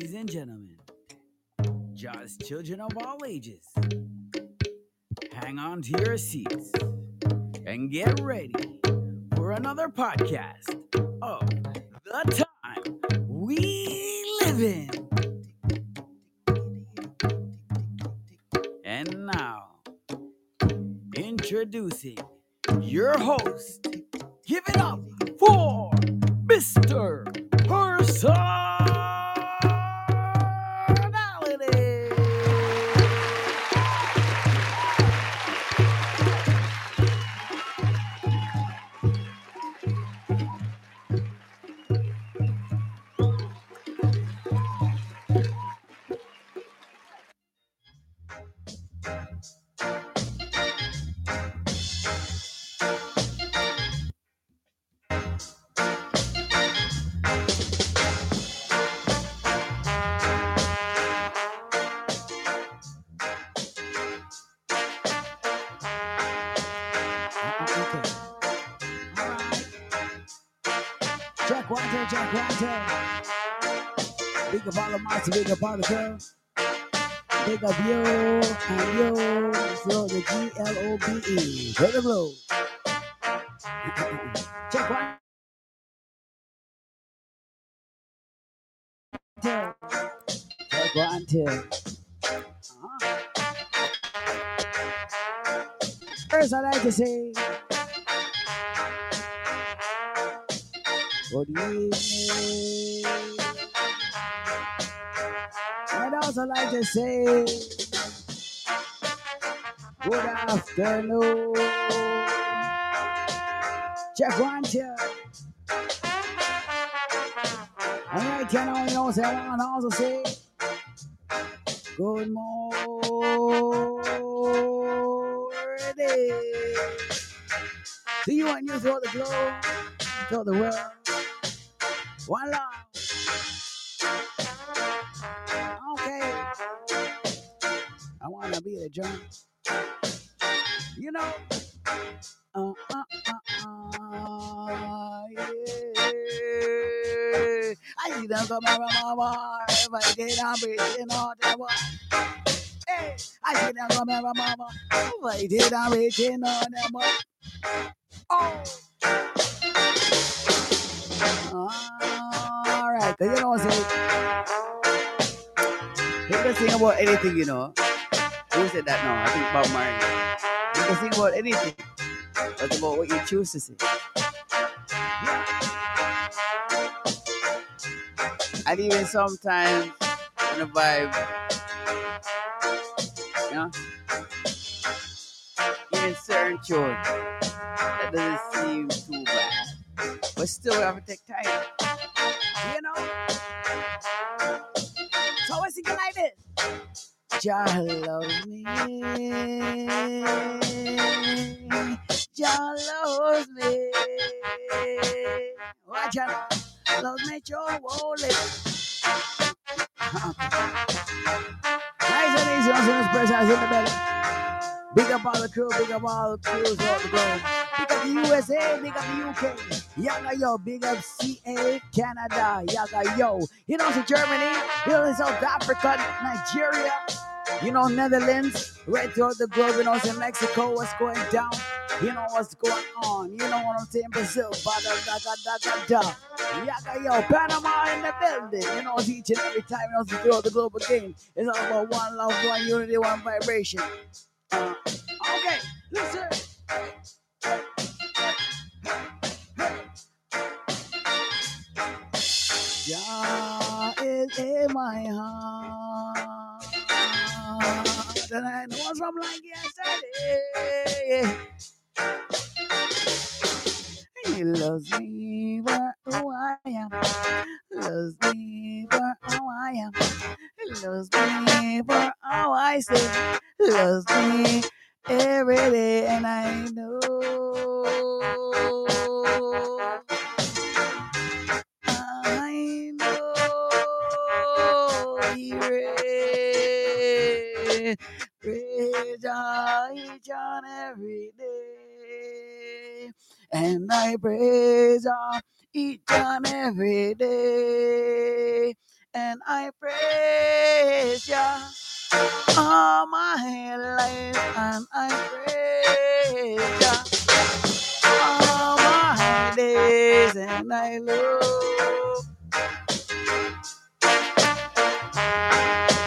Ladies and gentlemen, just children of all ages, hang on to your seats and get ready for another podcast of the time we live in. And now, introducing your host. Give it up monsters, big up you and you. So the G L O B E. Hit the blow. Check one. Two. Check one, two. Uh-huh. First, I like to say say good afternoon. Check one, two. All right, know, you know, say I also say Did, breaking all the war. Hey, I see them come around my bar. If I did, I'm breaking all the war. Oh. All right. You know what I'm saying? You can sing about anything, you know. Who said that now? I think Bob Marley. You can sing about anything. It's about what you choose to sing. And even sometimes when the vibe, you know, even certain tunes that doesn't seem too bad. But still we have to take time. You know? So I sing it like this. Jah loves me. Jah loves me. Watch out. Loves me, Joe Woolley. Nice and easy on some expressions in the belly. Big up all the crew, big up all the crews all the globe. Big up the USA, big up the UK. Yaga yo, big up CA, Canada. Yaga yo. You know, so Germany, you know, South Africa, Nigeria, you know, Netherlands, right throughout the globe, you know, so Mexico, what's going down? You know what's going on. You know what I'm saying? Brazil, bada, da, da, da, da, da. Yaga yo, Panama in the building. You know, it's each and every time, you know, throughout the globe again. It's all about one love, one unity, one vibration. Uh, okay, listen. Jah is in my heart, and I know it's from like yesterday. He loves me for who I am, loves me for how I am, loves me for how I say, loves me every day, and I know. I know he Jah each and every day. And I praise Jah each and every day. and I praise ya all my life, and I praise ya all my days, and I love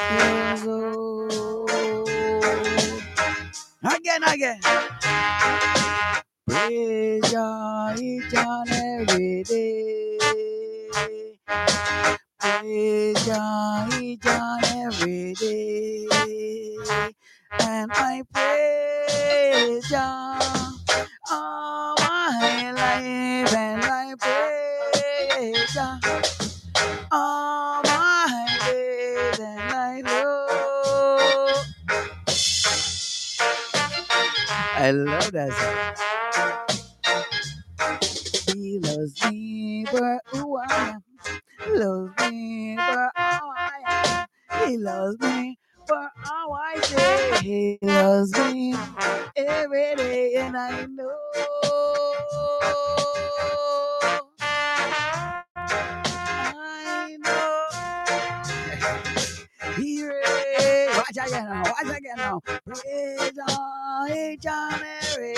you oh. so. Again, again. Praise ya each and every day. Praise ya each and every day. And I praise ya all my life. And I praise ya all my days. And I love. I love that song. Me for who I am. He Loves me for how I am. He loves me for how I say. He loves me every day, and I know. I know. He. Watch again now. Watch again now. Praise on each and every.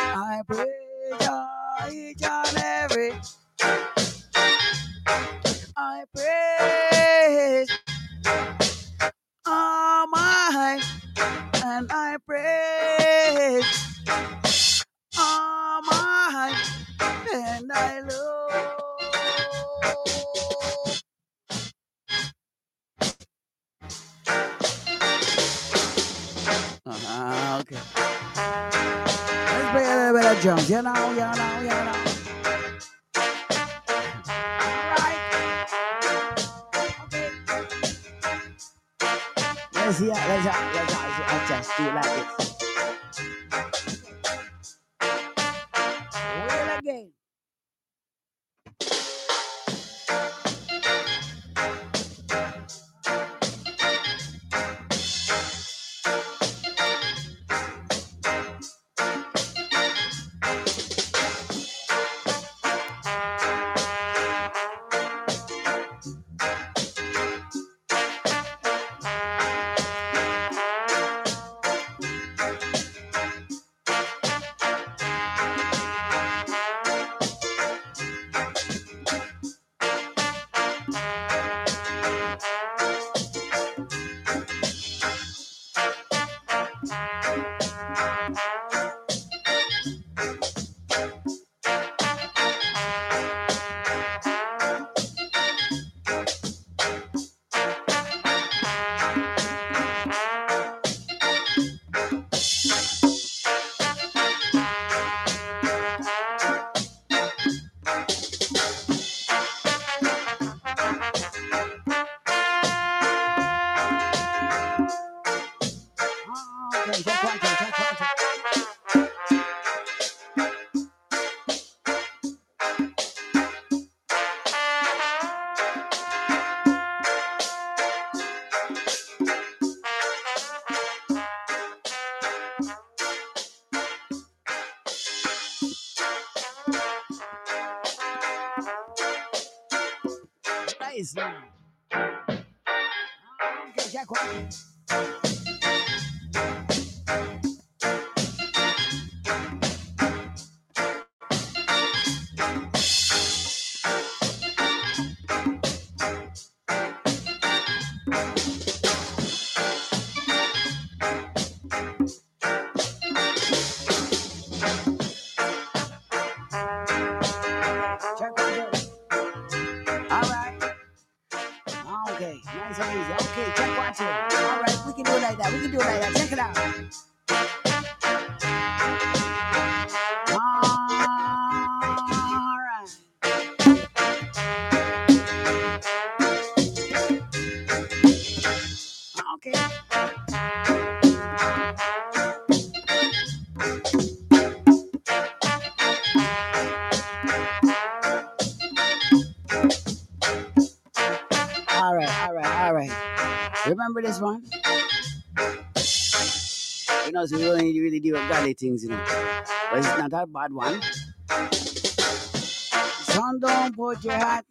I praise on each and every. I praise all my and I praise play a little bit of drums. You know, you know, you know. Let's see. Let's hear, let's let's just do like this. This one? You know, so we only really do godly things, you know. But it's not a bad one. Son, don't put your hat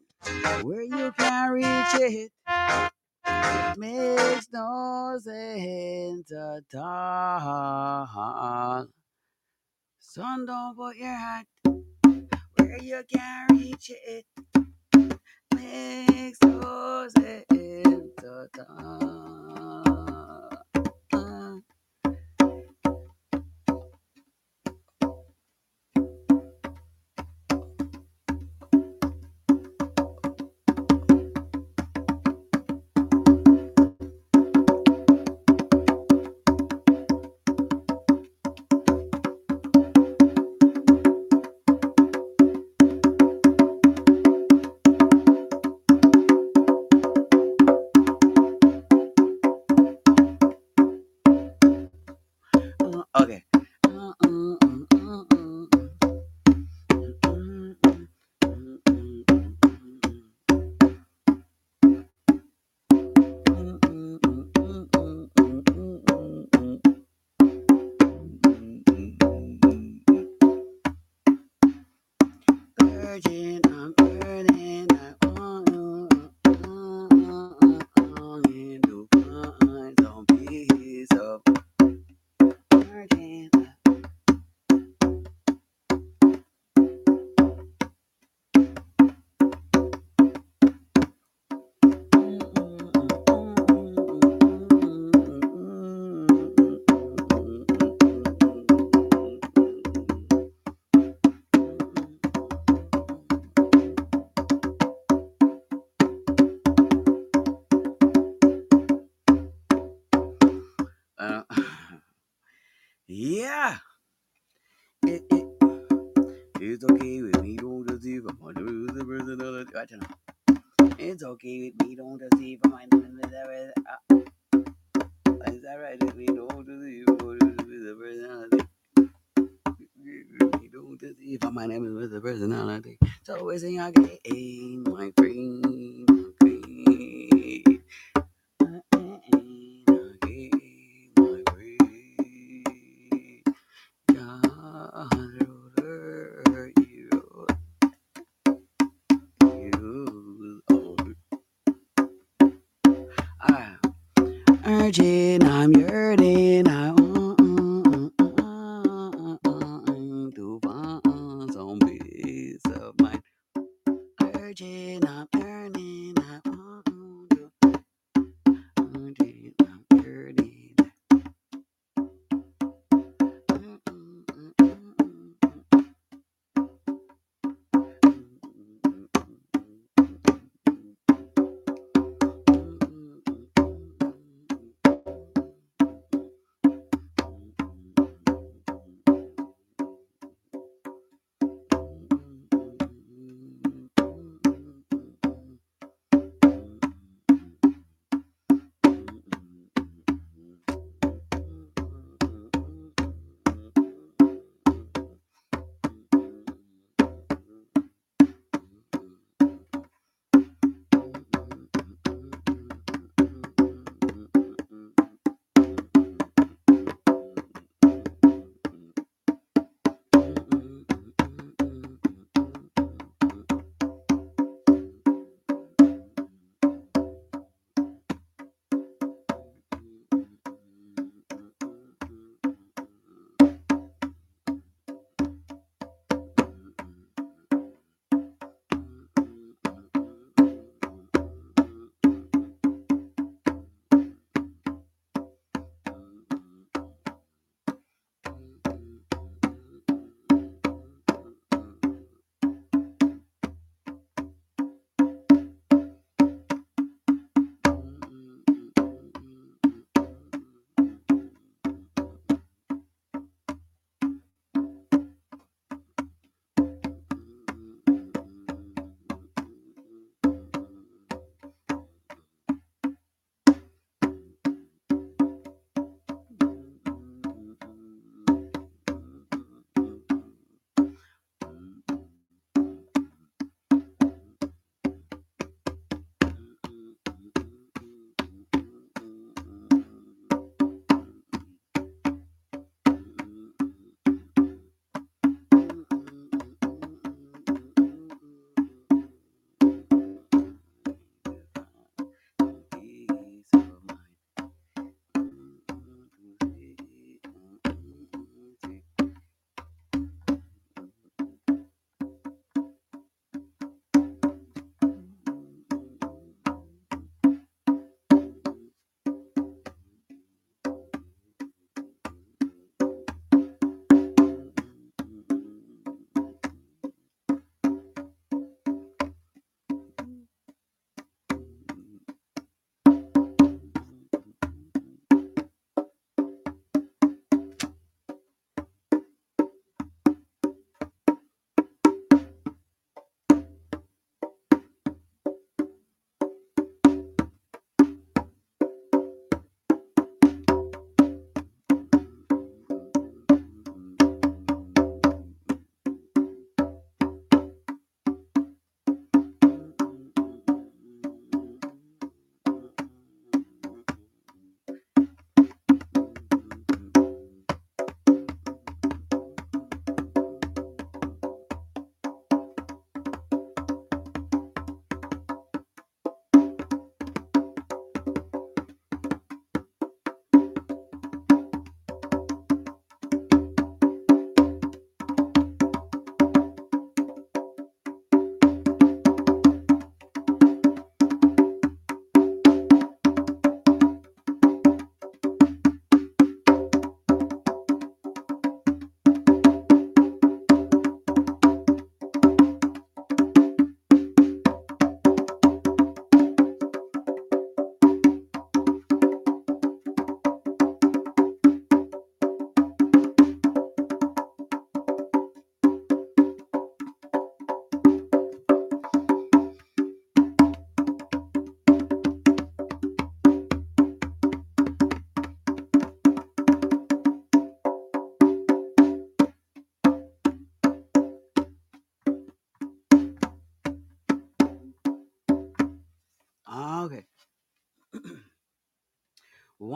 where you can reach it. It makes no sense at all. Son, don't put your hat where you can reach it. Makes no sense at all.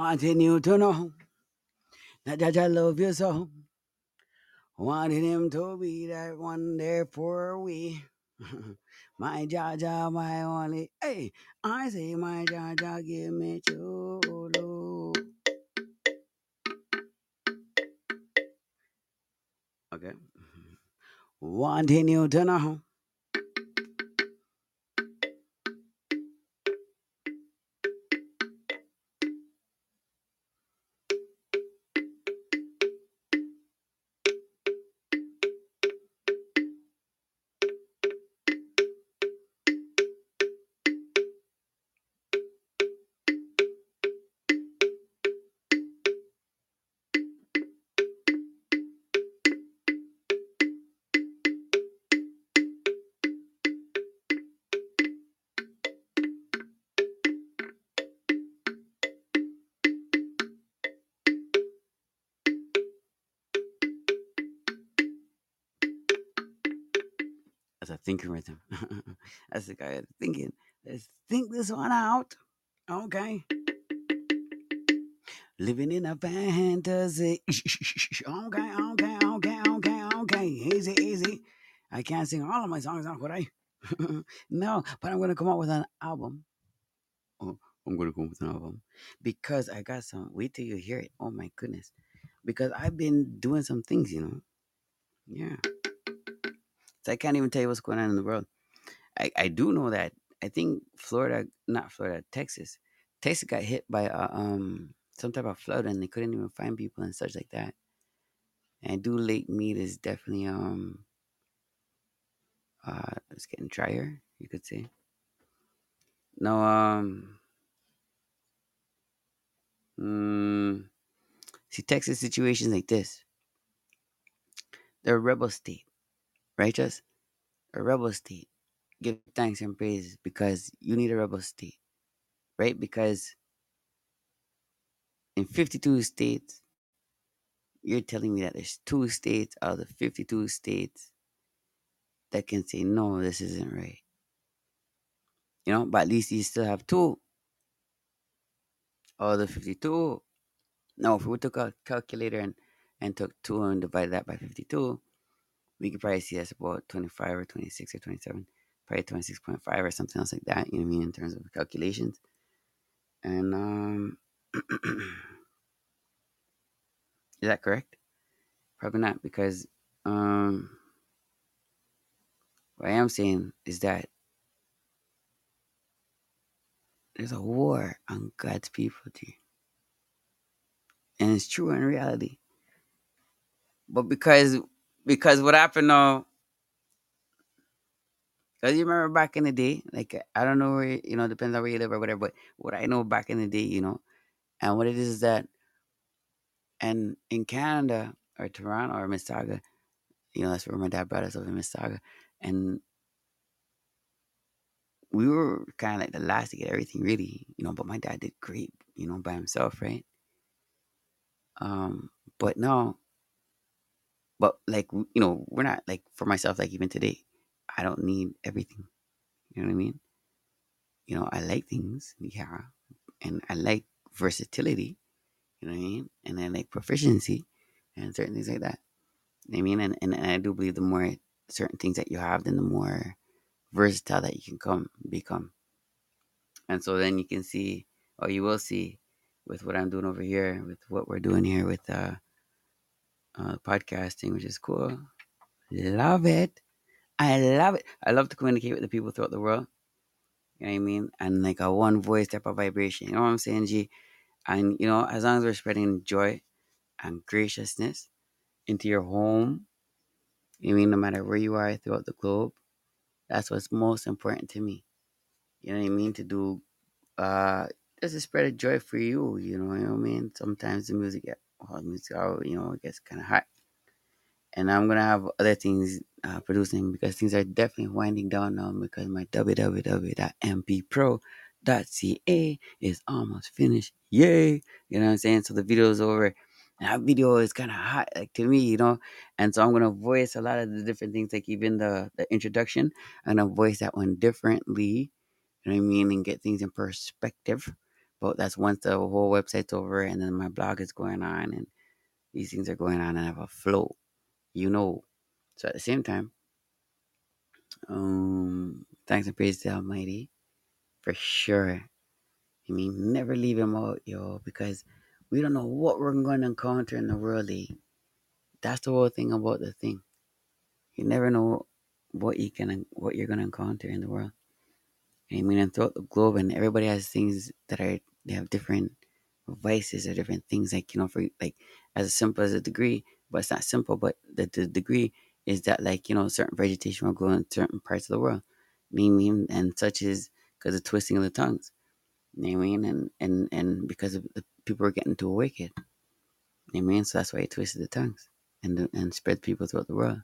Wanting you to know that Jah Jah love you so. Wanting him to be that one there for we. my Jah, my only. Hey, I say my Jah, give me chulu. Okay. Wanting you to know. Thinking rhythm. That's the guy thinking. Let's think this one out. Okay. Living in a fantasy. okay, okay, okay, okay, okay. Easy, easy. I can't sing all of my songs now, could I? no, but I'm gonna come out with an album. Oh, I'm gonna come up with an album because I got some. Wait till you hear it. Oh my goodness! Because I've been doing some things, you know. Yeah. So I can't even tell you what's going on in the world. I, I do know that I think Florida, not Florida, Texas, Texas got hit by a, um some type of flood and they couldn't even find people and such like that. And do Lake Mead is definitely um uh it's getting drier, you could say. No, um mm, see Texas situations like this. They're a rebel state, righteous? A rebel state. Give thanks and praise because you need a rebel state, right? Because in 52 states, you're telling me that there's two states out of the 52 states that can say, no, this isn't right. You know, but at least you still have two out of the 52. Now, if we took a calculator and, and took two and divided that by 52, we could probably see that's about 25 or 26 or 27, probably 26.5 or something else like that, you know what I mean, in terms of calculations. And, um, is that correct? Probably not, because, um, what I am saying is that there's a war on God's people, too. And it's true in reality. But because because what happened though, because you remember back in the day, like I don't know where you know, depends on where you live or whatever, but what I know back in the day, you know, and what it is is that and in Canada or Toronto or Mississauga, you know, that's where my dad brought us over in Mississauga. And we were kind of like the last to get everything ready, you know, but my dad did great, you know, by himself, right? Um, but no, but like you know, we're not like for myself, like even today, I don't need everything. You know what I mean? You know, I like things, yeah, and I like versatility. You know what I mean? And I like proficiency and certain things like that. You know I mean? And, and and I do believe the more certain things that you have, then the more versatile that you can come become. And so then you can see, or you will see, with what I'm doing over here, with what we're doing here with uh, uh podcasting, which is cool. Love it. I love it. I love to communicate with the people throughout the world. You know what I mean? And like a one voice type of vibration. You know what I'm saying, G? And you know, as long as we're spreading joy and graciousness into your home, you know I mean, no matter where you are throughout the globe, that's what's most important to me. You know what I mean? To do uh just to spread a joy for you, you know what I mean? Sometimes the music well, the music you know, it gets kinda hot. And I'm gonna have other things uh, producing because things are definitely winding down now because my www.mpro.ca is almost finished. Yay! You know what I'm saying? So the video is over. And that video is kind of hot, like to me, you know. And so I'm gonna voice a lot of the different things, like even the the introduction. I'm gonna voice that one differently. You know what I mean? And get things in perspective But that's once the whole website's over and then my blog is going on and these things are going on and I have a flow, you know. So at the same time, um, thanks and praise the Almighty for sure. I mean, never leave him out, yo, because we don't know what we're going to encounter in the world. Eh? That's the whole thing about the thing. You never know what you can, what you're going to encounter in the world. I mean, and throughout the globe, and everybody has things that are they have different vices or different things. Like you know, for like as simple as a degree, but it's not simple. But the, the degree is that like you know, certain vegetation will grow in certain parts of the world. I mean, and such is because of twisting of the tongues. You know I mean? And and and because of the people are getting too wicked. You know I mean? So that's why he twisted the tongues and and spread people throughout the world.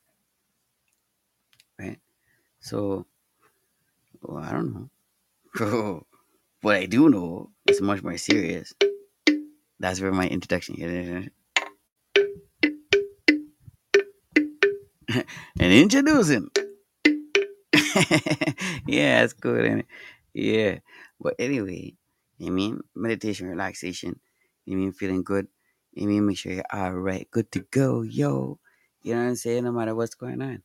Right? So well, I don't know. what I do know is much more serious. That's where my introduction is. and introducing. yeah, that's good, Yeah. But anyway, you mean meditation, relaxation, you mean feeling good, you mean make sure you're all right, good to go, yo. You know what I'm saying? No matter what's going on.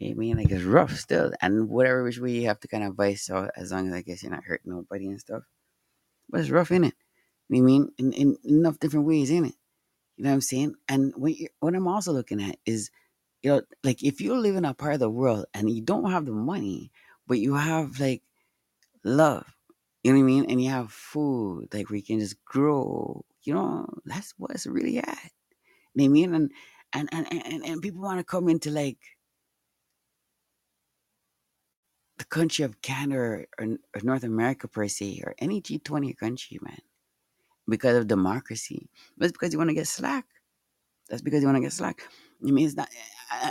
I mean? Like it's rough still. And whatever which way you have to kind of vice out as long as I guess you're not hurting nobody and stuff. But it's rough, in it. You I mean? In, in enough different ways, in it. You know what I'm saying? And what, you what I'm also looking at is, you know, like if you live in a part of the world and you don't have the money, but you have like love, you know what I mean? And you have food, like where you can just grow, you know, that's what it's really at. You know what I mean? And and and, and, and people want to come into like the country of Canada or, or, or North America per se, or any G20 country, man, because of democracy. That's because you want to get slack. That's because you want to get slack. I mean, it's not,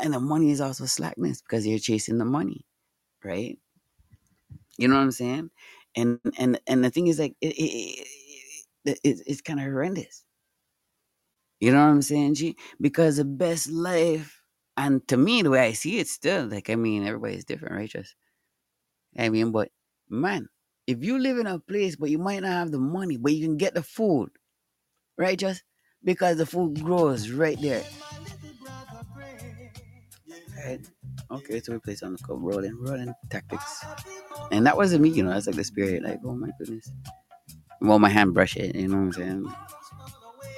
and the money is also slackness because you're chasing the money, right? You know what I'm saying? And and and the thing is, like, it, it, it, it it's kind of horrendous. You know what I'm saying, G? Because the best life, and to me, the way I see it, still, like, I mean, everybody's different, right? Just I mean, but man, if you live in a place but you might not have the money, but you can get the food, right? Just because the food grows right there. Right? Okay, so we play something called Rolling, Rolling Tactics. And that wasn't me, you know, that's like the spirit, like, oh my goodness. Well, my hand brush it, you know what I'm saying?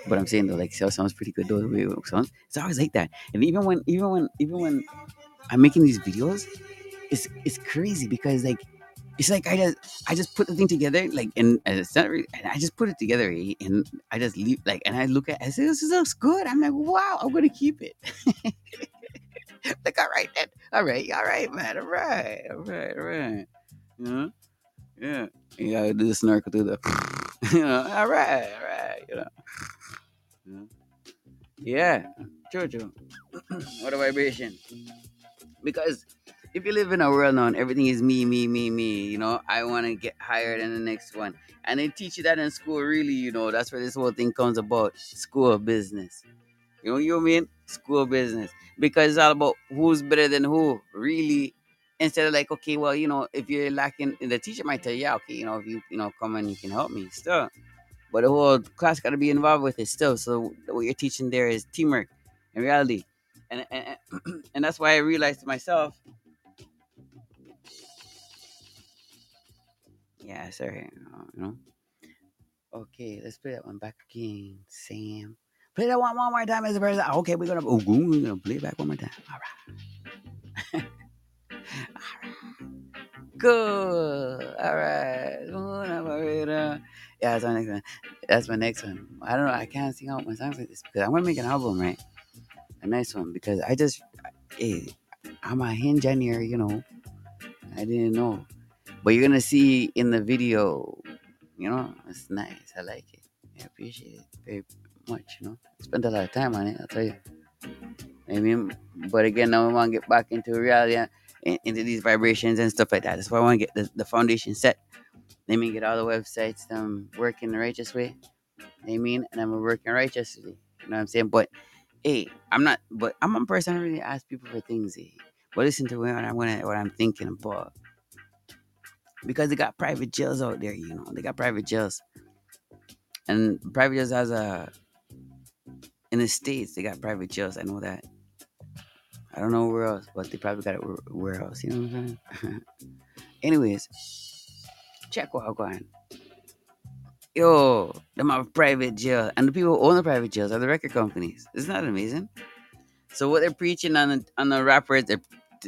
But I'm saying though, like, it sounds pretty good though. It sounds, it's always like that. And even when, even when, even when I'm making these videos, it's it's crazy because like it's like I just I just put the thing together like and, and it's not really, and I just put it together eh, and I just leave like and I look at I say this looks good. I'm like wow I'm gonna keep it. Like all right then. All right all right man. All right all right all right. You know? Yeah. You gotta do the snorkel through the you know? All right all right you know? Yeah. Jojo. What a vibration. Because if you live in a world now and everything is me, me, me, me, you know, I want to get higher than the next one. And they teach you that in school, really, you know, that's where this whole thing comes about school business. You know, what I mean? School business. Because it's all about who's better than who, really. Instead of like, okay, well, you know, if you're lacking, the teacher might tell you, yeah, okay, you know, if you, you know, come and you can help me still. But the whole class got to be involved with it still. So what you're teaching there is teamwork in reality. And, and, and that's why I realized to myself, Yeah, sorry. You know. Okay, let's play that one back again, Sam. Play that one one more time as a person. Okay, we're gonna oh, we're gonna play it back one more time. All right. All right. Good. All right. Yeah, that's my next one. That's my next one. I don't know. I can't sing out my songs like this because I'm gonna make an album, right? A nice one because I just, hey, eh, I'm a hinge engineer, you know. I didn't know. But you're gonna see in the video, you know, it's nice. I like it. I appreciate it very much, you know. I spent a lot of time on it, I'll tell you. I mean, but again, now we want to get back into reality, uh, into these vibrations and stuff like that. That's why I want to get the, the foundation set. Let me get all the websites um, working the righteous way. I mean, and I'm working righteously. You know what I'm saying? But hey, I'm not. But I'm a person who really ask people for things. Eh? But listen to what I'm gonna, what I'm thinking about because they got private jails out there, you know. They got private jails. And private jails has a in the states they got private jails. I know that. I don't know where else, but they probably got it where, else. You know what I'm saying? Anyways, check what I'm going. Yo, them have private jail, and the people who own the private jails are the record companies. Isn't that amazing? So what they're preaching on the, on the rappers, they're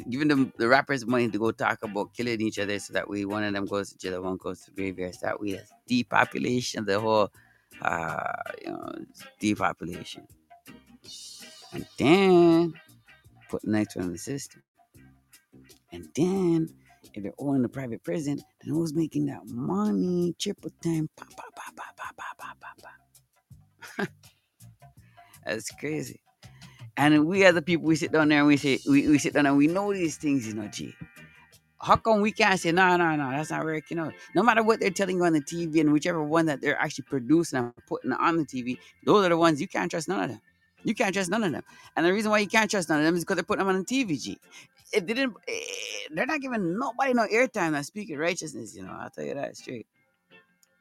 giving them the rappers money to go talk about killing each other so that way one of them goes to jail, one goes to graveyard. So that way, that's depopulation, the whole, uh, you know, depopulation. And then put the next one in the system. And then if they're all in the private prison, then who's making that money? Triple time. Bah, bah, bah, bah, bah, bah, bah, bah. That's crazy. And we as the people, we sit down there and we say, we, we sit down and we know these things, you know, G. How come we can't say, no, no, no, that's not working out? No matter what they're telling you on the TV and whichever one that they're actually producing and putting on the TV, those are the ones you can't trust none of them. You can't trust none of them. And the reason why you can't trust none of them is because they're putting them on the TV, G. They didn't, eh, they're not giving nobody no airtime that's speaking righteousness, you know. I'll tell you that straight.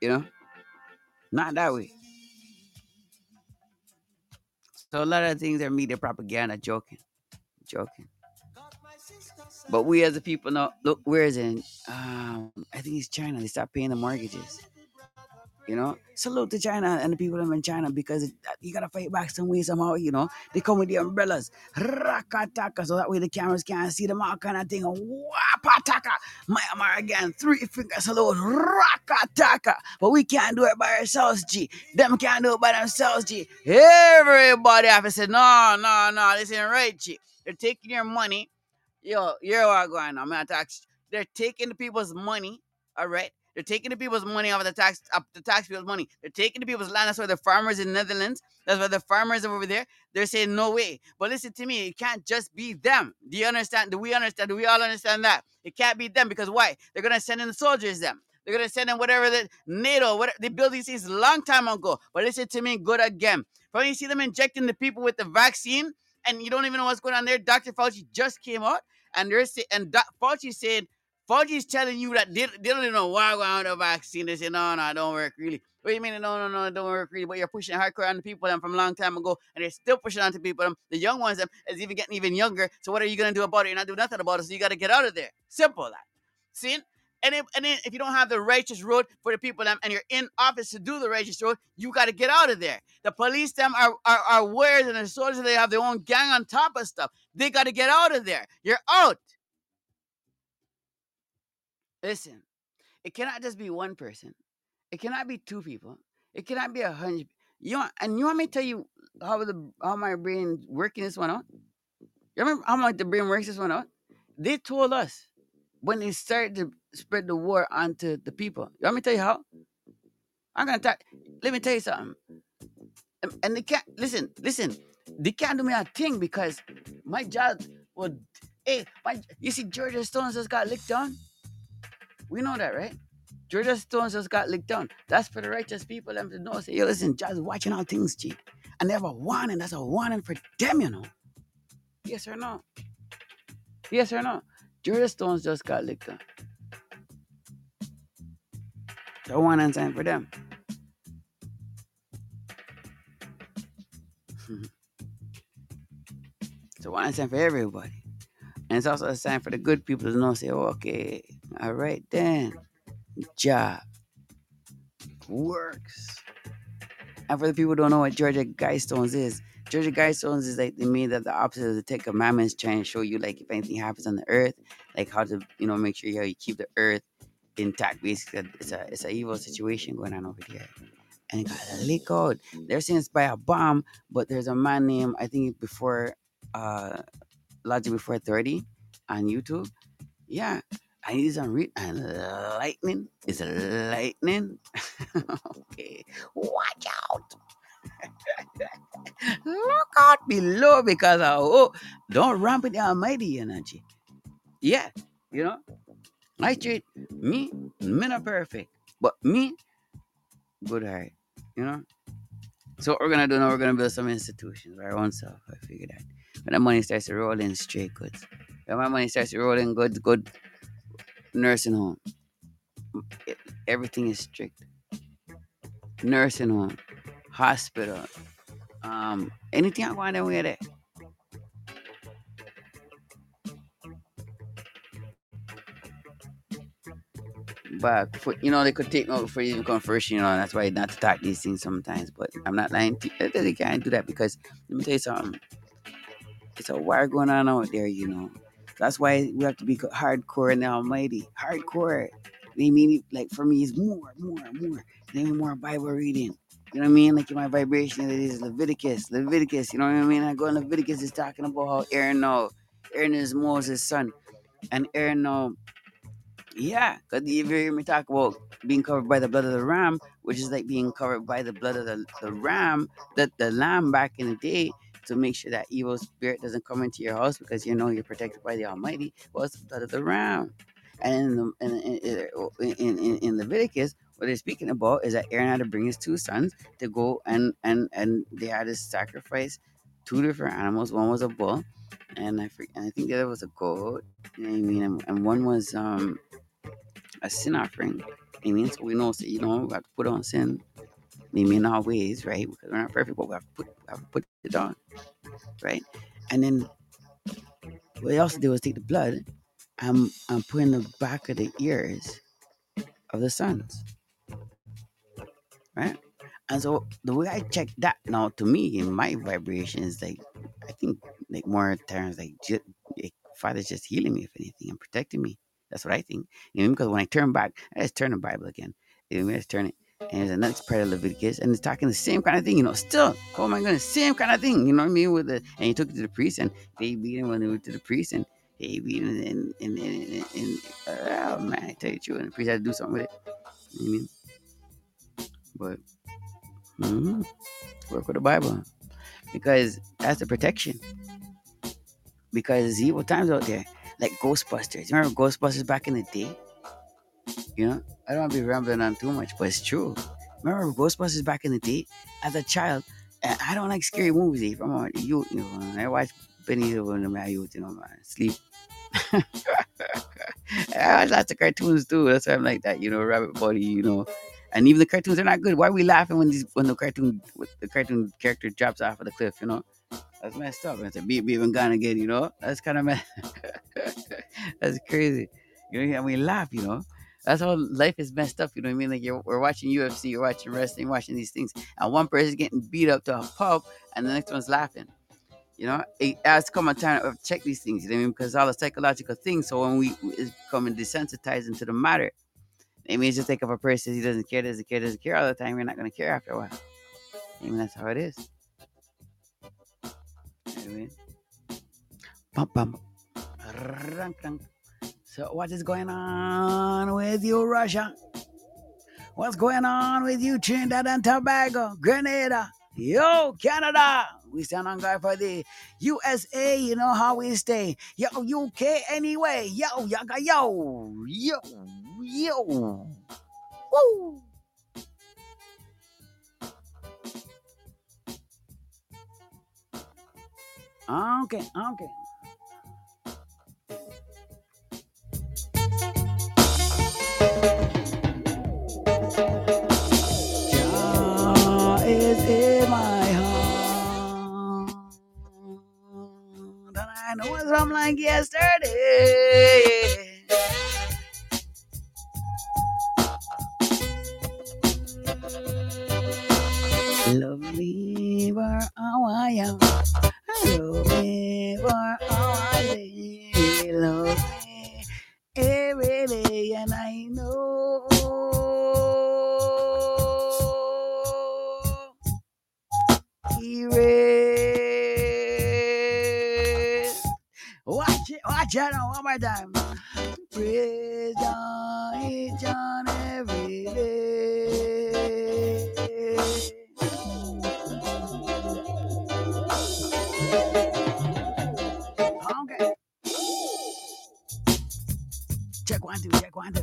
You know? Not that way. So a lot of things are media propaganda, joking, joking. But we as a people know, look, where is it? Um, I think it's China. They stopped paying the mortgages. You know, salute to China and the people in China because you gotta fight back some way somehow. You know, they come with the umbrellas, rakataka, so that way the cameras can't see them all kind of thing. Wapataka, Myanmar again, three finger salute, rakataka. But we can't do it by ourselves, G. Them can't do it by themselves, G. Everybody have to say, no, no, no, this ain't right, G. They're taking your money. Yo, you're going on, man. Tax. They're taking the people's money. All right. They're taking the people's money off of the tax, up the tax people's money. They're taking the people's land. That's why the farmers in Netherlands. That's why the farmers over there. They're saying no way. But listen to me. It can't just be them. Do you understand? Do we understand? Do we all understand that? It can't be them because why? They're gonna send in the soldiers. Them. They're gonna send in whatever the NATO. What they built these things long time ago. But listen to me. Good again. When you see them injecting the people with the vaccine, and you don't even know what's going on there. Dr. Fauci just came out, and they're saying, and Doc, Fauci said Fauci's telling you that they, don't even know why we're on the vaccine. They say, no, no, it don't work really. What do you mean, no, no, no, it don't work really? But you're pushing hardcore on the people them from a long time ago, and they're still pushing on to people them. The young ones them is even getting even younger. So what are you gonna do about it? You're not doing nothing about it. So you got to get out of there. Simple that. See? And if, and then if you don't have the righteous road for the people them, and you're in office to do the righteous road, you got to get out of there. The police them are are, are warriors and the soldiers. They have their own gang on top of stuff. They got to get out of there. You're out. Listen, it cannot just be one person. It cannot be two people. It cannot be a hundred. You want, and you want me to tell you how the how my brain working this one out? You remember how my the brain works this one out? They told us when they started to spread the war onto the people. You want me to tell you how? I'm gonna talk. Let me tell you something. And- they can't listen. Listen, they can't do me a thing because my job would. Hey, my you see, Georgia Stones just got licked down. We know that, right? Georgia Stones just got licked down. That's for the righteous people them to know. Say, yo, listen, just watching all things, G. And they have a warning. That's a warning for them, you know. Yes or no? Yes or no? Georgia Stones just got licked down. A warning sign for them. it's a warning sign for everybody. And it's also a sign for the good people to know, say, oh, okay, all right then. Job works. And for the people who don't know what Georgia Guidestones is, Georgia Guidestones is like they mean that the opposite of the Ten Commandments, trying to show you like if anything happens on the earth, like how to you know make sure how you keep the earth intact. Basically, it's a it's a evil situation going on over there, and it got leak out. They're saying it's by a bomb, but there's a man named I think before uh Logic Before Thirty on YouTube. Yeah, I need some read and uh, lightning is lightning. okay, watch out. Look out below because I oh don't ramp with the almighty energy. Yeah, you know. I treat me, me not perfect. But me, good heart. You know? So what we're gonna do now, we're gonna build some institutions by our own self. I figure that. When the money starts to roll in straight goods. When my money starts rolling roll in good, good nursing home. Everything is strict. nursing home, hospital, um, anything I want anywhere there. But for, you know, they could take note for you conversion, you know, that's why not to talk these things sometimes. But I'm not lying to you. They can't do that because let me tell you something. It's a war going on out there, you know. That's why we have to be hardcore in the Almighty. Hardcore. They mean like for me, it's more, more, more. Then more Bible reading. You know what I mean? Like in my vibration, it is Leviticus, Leviticus. You know what I mean? I go in Leviticus is talking about how Aaron Aaron is Moses' son, and Aaron now yeah, because you hear me talk about being covered by the blood of the ram, which is like being covered by the blood of the, the ram, that the lamb back in the day to make sure that evil spirit doesn't come into your house because you know you're protected by the Almighty was the blood of the ram. And in, the, in, in, in, in Leviticus, what they're speaking about is that Aaron had to bring his two sons to go and and and they had to sacrifice two different animals. One was a bull, and I and I think the other was a goat. You know what I mean? And, and one was um a sin offering. It means we know, so, you know, we have to put on sin. Maybe in our ways, right? Because we're not perfect, but we have put, we have put it on, right? And then what also do is take the blood and, and put in the back of the ears of the sons, right? And so the way I check that now, to me, in my vibrations, like I think like more terms like, just, like Father's just healing me, if anything, and protecting me that's what I think. You know, because when I turn back, I just turn the Bible again. You know, I just turn it. And there's another part of Leviticus, and it's talking the same kind of thing, you know, still, oh my goodness, same kind of thing, you know what I mean? With the and he took it to the priest, and they beat him when they went to the priest, and they beat him, and, and, and, and, and oh man, I tell you the truth, and the priest had to do something with it. You know what I mean? But mm-hmm, work with the Bible because that's the protection. Because evil times out there like Ghostbusters. Remember Ghostbusters back in the day? You know, I don't want to be rambling on too much, but it's true. Remember Ghostbusters back in the day? As a child, I don't like scary movies. Eh, From a youth, you know, I watch Benny Hill when I'm youth, you know, man, sleep. I watch lots of cartoons too. That's why I'm like that, you know, Rabbit Buddy, you know. And even the cartoons are not good. Why are we laughing when these when the cartoon the cartoon character drops off of the cliff? You know, that's messed up. It's a beep beep and gone again, you know? That's kind of messed That's crazy. You know, and we laugh, you know? That's how life is messed up, you know what I mean? Like you're, we're watching UFC, you're watching wrestling, watching these things, and one person's getting beat up to a pulp, and the next one's laughing. You know, it has come a time to check these things, you know what I mean? Because all the psychological things. So when we is becoming desensitized into the matter, it means just think of a person he doesn't care, doesn't care, doesn't care all the time. You're not to care after a while. I mean, that's how it is. You mean? Bum, bum. So, what is going on with you, Russia? What's going on with you, Trinidad and Tobago, Grenada? Yo, Canada! We stand on guard for the USA, you know how we stay. Yo, UK anyway. Yo, yaga, yo, yo, yo. Woo! Okay, okay. I know it's from like yesterday. Love me where I am. Love me for all I. Love me every day, and I know. Now, one more time. Praise God each and every day. Okay. Check one, two, check one, two.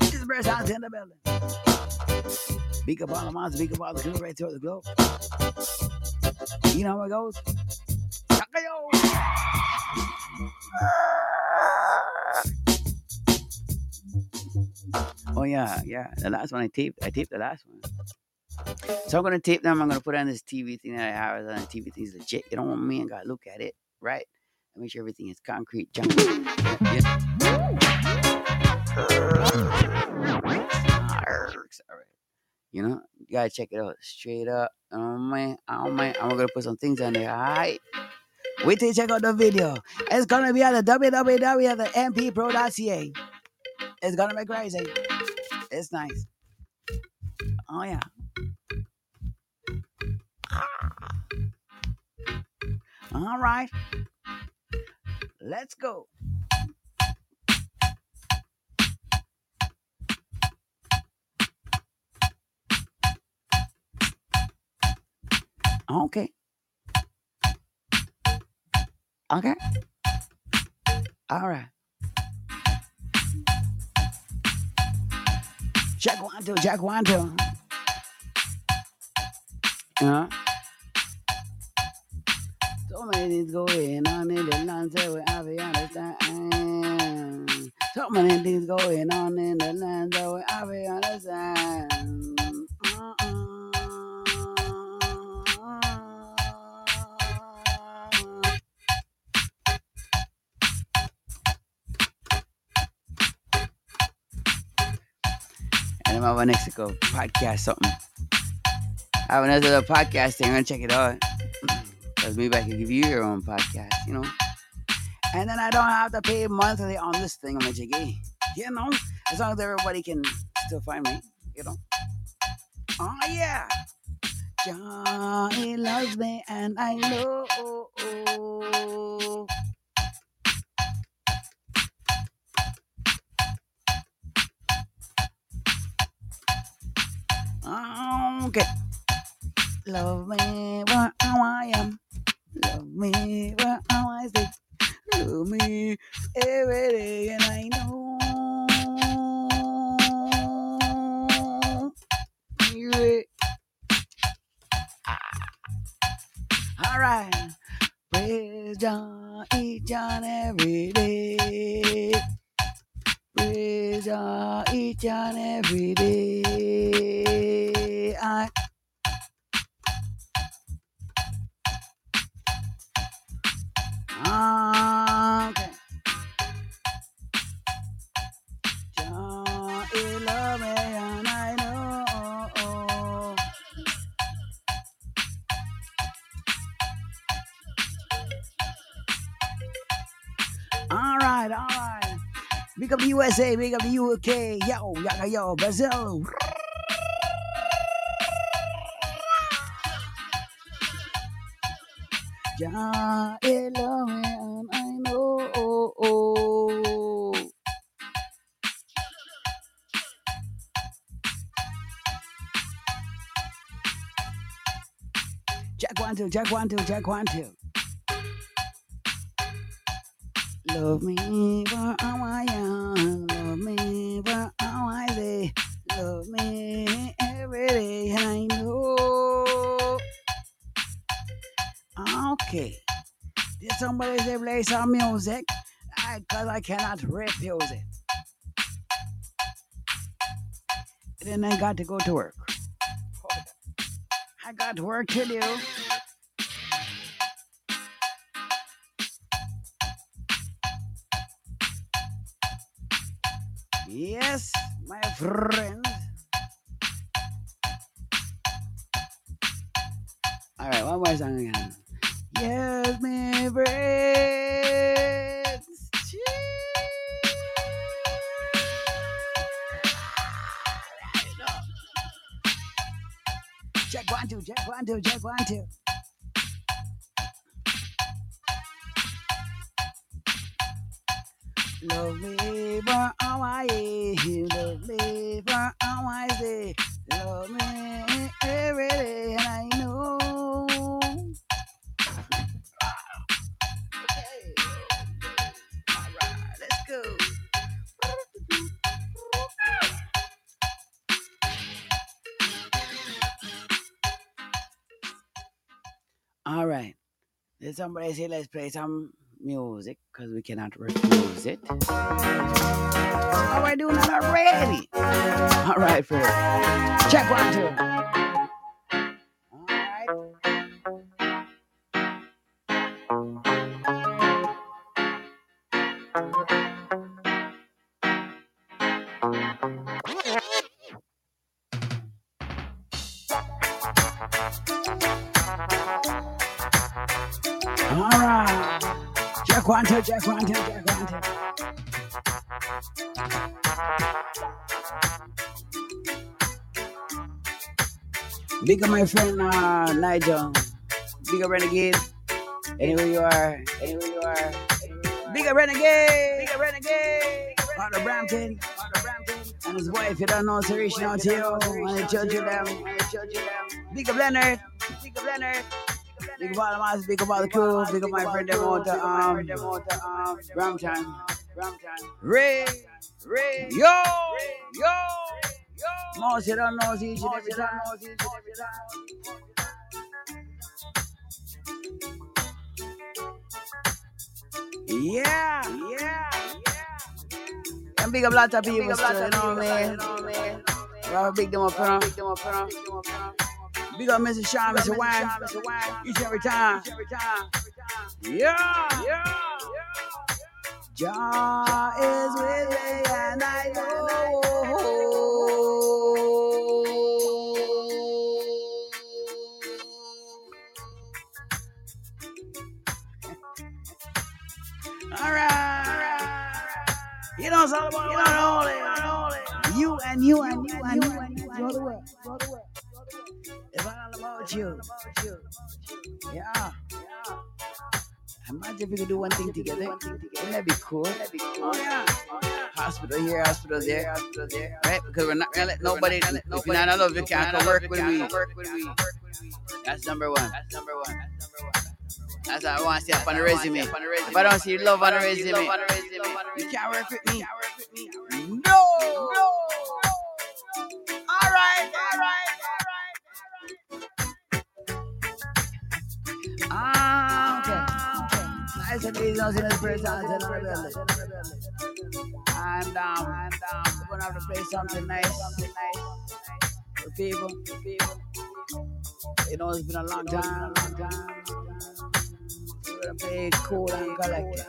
This is Bear Sounds in the building. Big up all the monsters, big up all the crew right through the globe. You know how it goes? Chaka-yo! Oh yeah, yeah. The last one I taped, I taped the last one. So I'm gonna tape them. I'm gonna put on this TV thing that I have. On the TV thing's legit. You don't want me and gotta look at it, right? And make sure everything is concrete junk. Yeah. You know, you gotta check it out straight up. Oh man, oh man, I'm gonna put some things on there. All right. Wait till you check out the video. It's gonna be at the www at the mpro.ca. It's gonna be crazy. It's nice. Oh yeah. All right. Let's go. Okay. Okay. All right. Check one, check one, two. Uh-huh. So many things going on in the land, so we have to understand. So many things going on in the land, so we have to understand. I'm over next podcast something. I have another little podcast thing. I'm gonna check it out. Because maybe I can give you your own podcast, you know. And then I don't have to pay monthly on this thing on my jiggy. You know? As long as everybody can still find me, you know. Oh yeah. Johnny loves me and I know. Okay. Love me how I am. Love me how I say. Love me every day and I know. Yeah. All right. Praise John each and every day. Praise John each and every day. I Okay. Love me and I know. All right, all right. Big up the USA, big up the UK. Yo, yo, yo, Brazil. Love me and I know. Jack one two, Jack one two, Jack one two. Love me for how I am, love me for how I say, love me every day. I know. Okay, did somebody say play some music? Because I, cannot refuse it. Then I got to go to work. I got work to do. Yes, my friend. All right, one more song again. Yes, my friends. Check one, two, check one, two, check one, two. Love me for how I am, love me for how I say, love me every day, and I know. Did somebody say let's play some music because we cannot refuse it? How are we doing that already? All right, Fred. Check one, two. Jack Wanted, Jack Wanted, Jack Wanted. Big up my friend uh, Nigel. Big up Renegade. Anywhere you are, anywhere you are. Big up Renegade. Big up Renegade. On the Brampton. On the Brampton. And his wife, you don't know, reaching out to you. And I judge you I judge you them. Big up Leonard. Big up Leonard. Big up all the mass, big up all the crew, big up my friend them out to um, um, Brampton. Ray, Ray, yo, yo, yo. Most you don't know each and every time. Yeah, yeah, yeah. And big up lot of people, still, you know what I mean? Big them up, big them up, Big up Mr. Sean, Mr. Wine, each and every time. Yeah, yeah. Jah is with me and I know. All right. You know it's all about you know, you and you and you and you and you. Go to work. Go to work. It's all about you. Yeah. Imagine if we could do one thing together. Wouldn't that be cool? That'd be cool. Oh, yeah. Hospital here, hospital there, hospital there. Right? Because we're not gonna let nobody, if you're not in love, you can't work with me. That's number one. That's number one. That's what I want to see up on the resume. If I don't see love on the resume, you can't work with me. No! No! Ah, okay. Nice and easy, nothing is present and rebellion. And um, and um, we're gonna have to play something nice, something people. You know, it's been a long time, long time. We're gonna play cool and collected.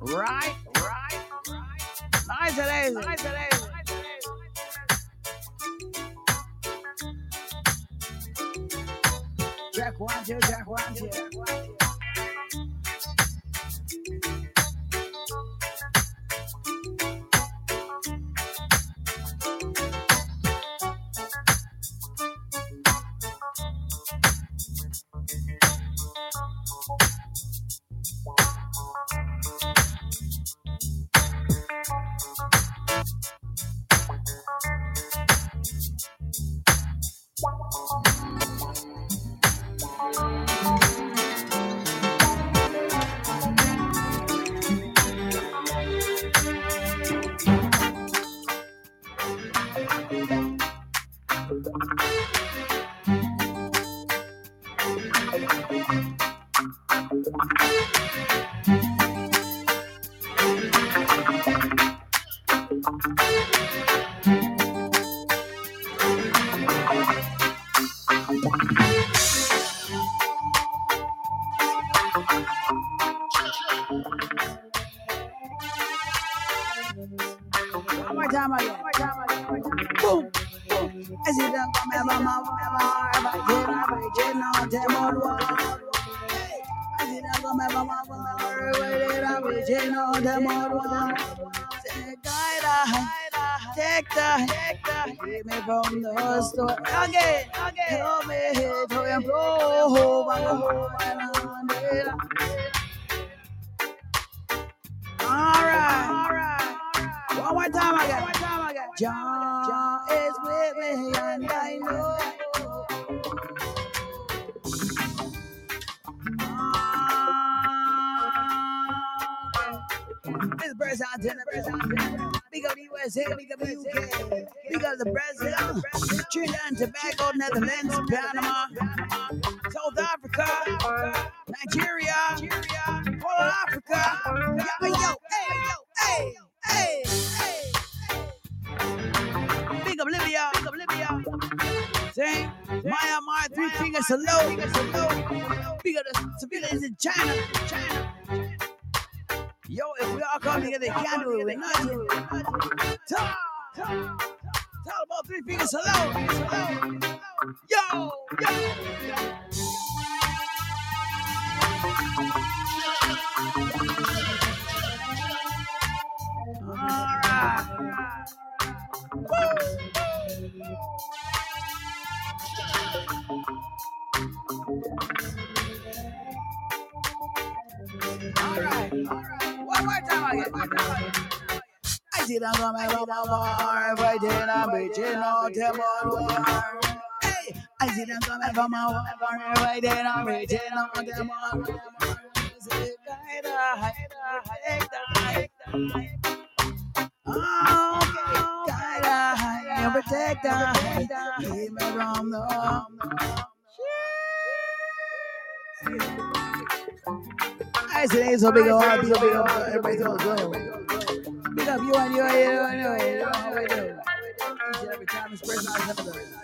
Right, right, right. Nice and easy, nice and easy. Jack one, two, Jack one, store. Say, guide us, guide us, guide us. Okay, guide us and protect us. Keep me from the. I said, ain't so big of a big up, everybody's all go. Big up you and you and you and you and you. Each and every time it's personal episode. Okay.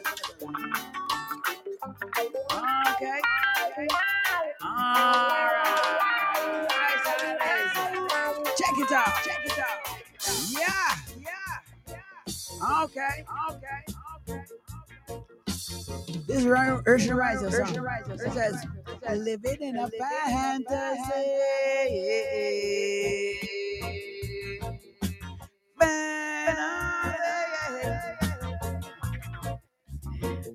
Check it out. Check it out. Yeah. Yeah. Okay. Okay. Okay. This is Ur- Ursula Riser song. It says, living in a fantasy.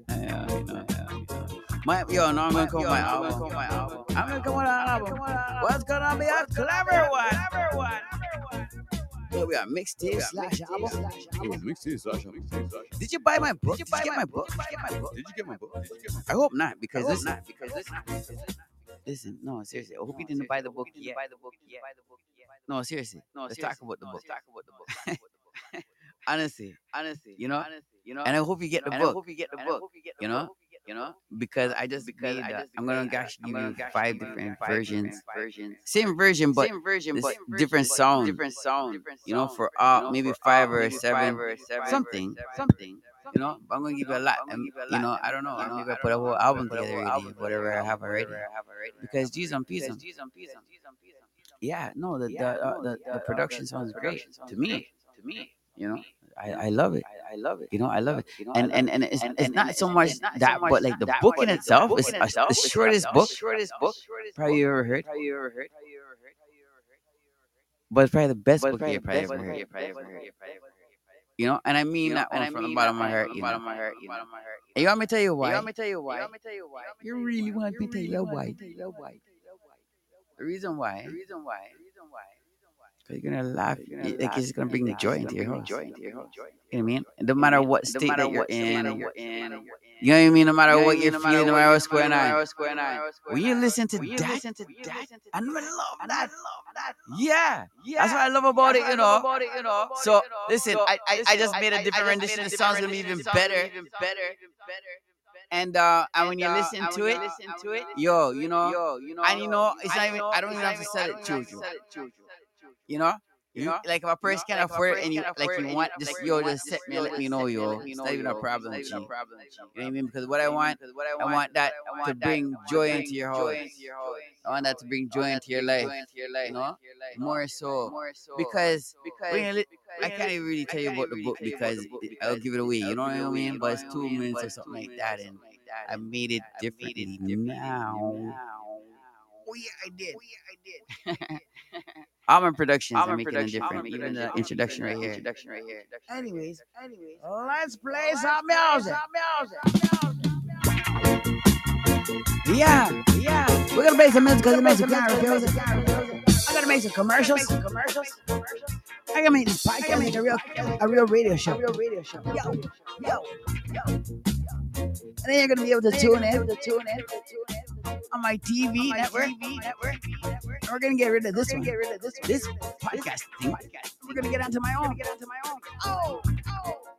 Yeah, you know, yeah, you know. My, yo, no, I'm gonna call my album. I'm gonna with an album. What's gonna be a clever one? Yeah, we are mixtape slash album. Did you buy my book? Did you buy my book? Did you get my book? Did you get my book? Did you get I hope not, because I hope listen, not, because listen, listen, no, seriously. I hope you didn't buy the book yet. No, seriously. No, Let's talk about the book. let's talk about the book. Honestly, Honestly, You know? honestly, you know, and I hope you get the and I book hope you get the book. you get you the know, book, you know, because I just because made I just I'm gonna I'm give gonna you five different versions. versions. Same version, but Same version, but different sound. different sound. you know, for all maybe five or seven, or something, something. you know. But I'm gonna give you a lot, and you know, I don't know, or maybe I put a whole album together already, whatever I have already. Because G's on P's on. Yeah, no, the the uh, the, the production sounds great to me. To me, You know, I, I love it. I, I love it. You know, I love it. You know, And and and it's, And- it's not so much not so that, much but like the book in itself is in a- itself the shortest book shortest book probably you ever heard. probably you ever heard. But it's probably the best book you probably best ever book heard. you probably ever heard. You know, and I mean You know, that and from the bottom of my heart. You the bottom know. of my heart. You know. And you want me to tell you why? You why? want me to tell you why? You really want me to tell you why? The reason why? The reason why, The reason why. Because you're gonna laugh. You're gonna Like it's laugh. just gonna bring the joy into your house. joy into your house. You know what I mean? No matter what state matter that you're in, that you're in, you know what I mean. No matter You what you're feeling, no matter what's going feeling, no matter on. what's going on. When you listen to that, listen to that, and I love that. I love that. Yeah, Yeah, that's what I love about it. You what I love know. you. So listen, I I, just made a different rendition. It sounds gonna be even rendition. It sounds better. even better. And uh, and when you uh, listen to it, listen to it, yo, you know, yo, you know, and you know, it's and not even. I don't even have to sell it don't even have to juju. Sell it juju. You know. You know? like if a person know, can like afford you like you want just yo just set me let me know yo it's not even a problem you even a problem, G. know what I mean because what I want I want that to bring joy into your house into your house. I want that to bring joy into your life joy into your life. you know More so because because when you li- when I can't even really tell you about the book tell you about because the book it- I'll give it away you know what I mean but it's two minutes or something like that and something like that I made it differently now now. oh yeah I did Oh yeah, I did. All my productions All are making it production, different all my even the introduction even right here Introduction right here. anyways Anyways, let's play let's some play music some Yeah, yeah. We're gonna play some music because the music can't refuse it. I gotta make some commercials. commercials. I gotta make this podcast make a real, a real radio show. real radio show. Yo, yo, yo. And then you're gonna be able to tune in to tune in. On my TV network. network. And we're gonna get rid of this one, get rid of this this podcast thing. We're gonna get onto my own. Get onto my own. Oh, oh.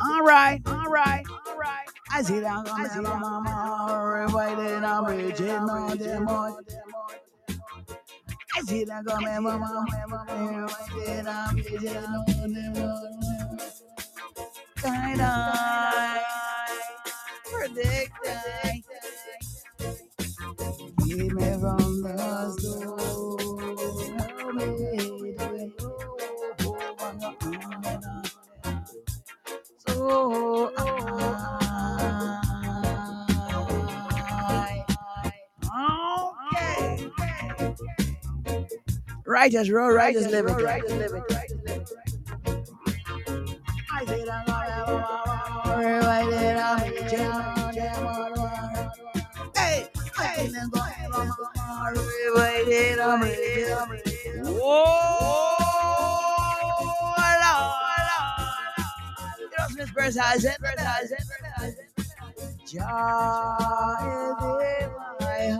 All right, all right, all right. I see that I see that mama invited, I'm reaching on them on. I see that coming, mama, invited, I'm reaching on them on. Kind of predict Keep me from the storm. Help me to go So I, okay. Righteous road, righteous living, righteous living. I did a lot I did a Is in my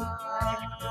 heart.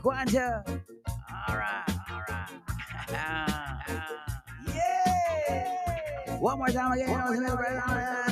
Check one. Alright, alright. yeah. One more time again. You know, you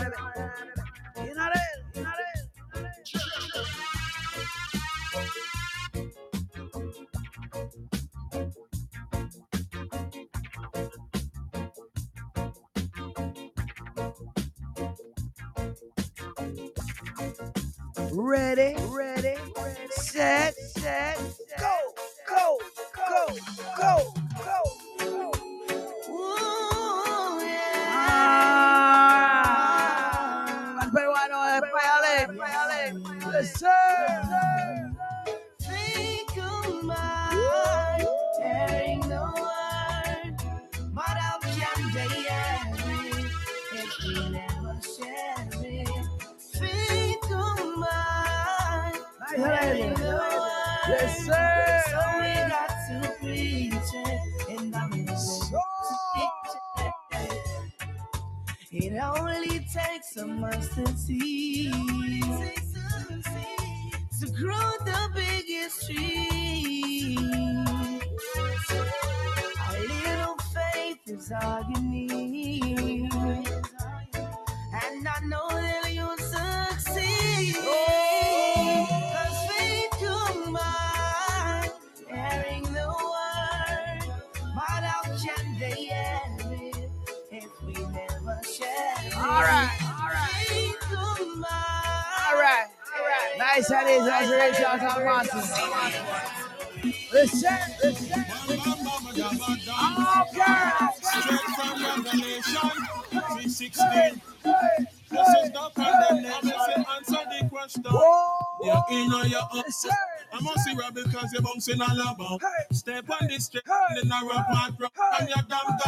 because you're bouncing all about. Hey. Step on the street, Hey. then I rap and rock. Hey. I'm your damn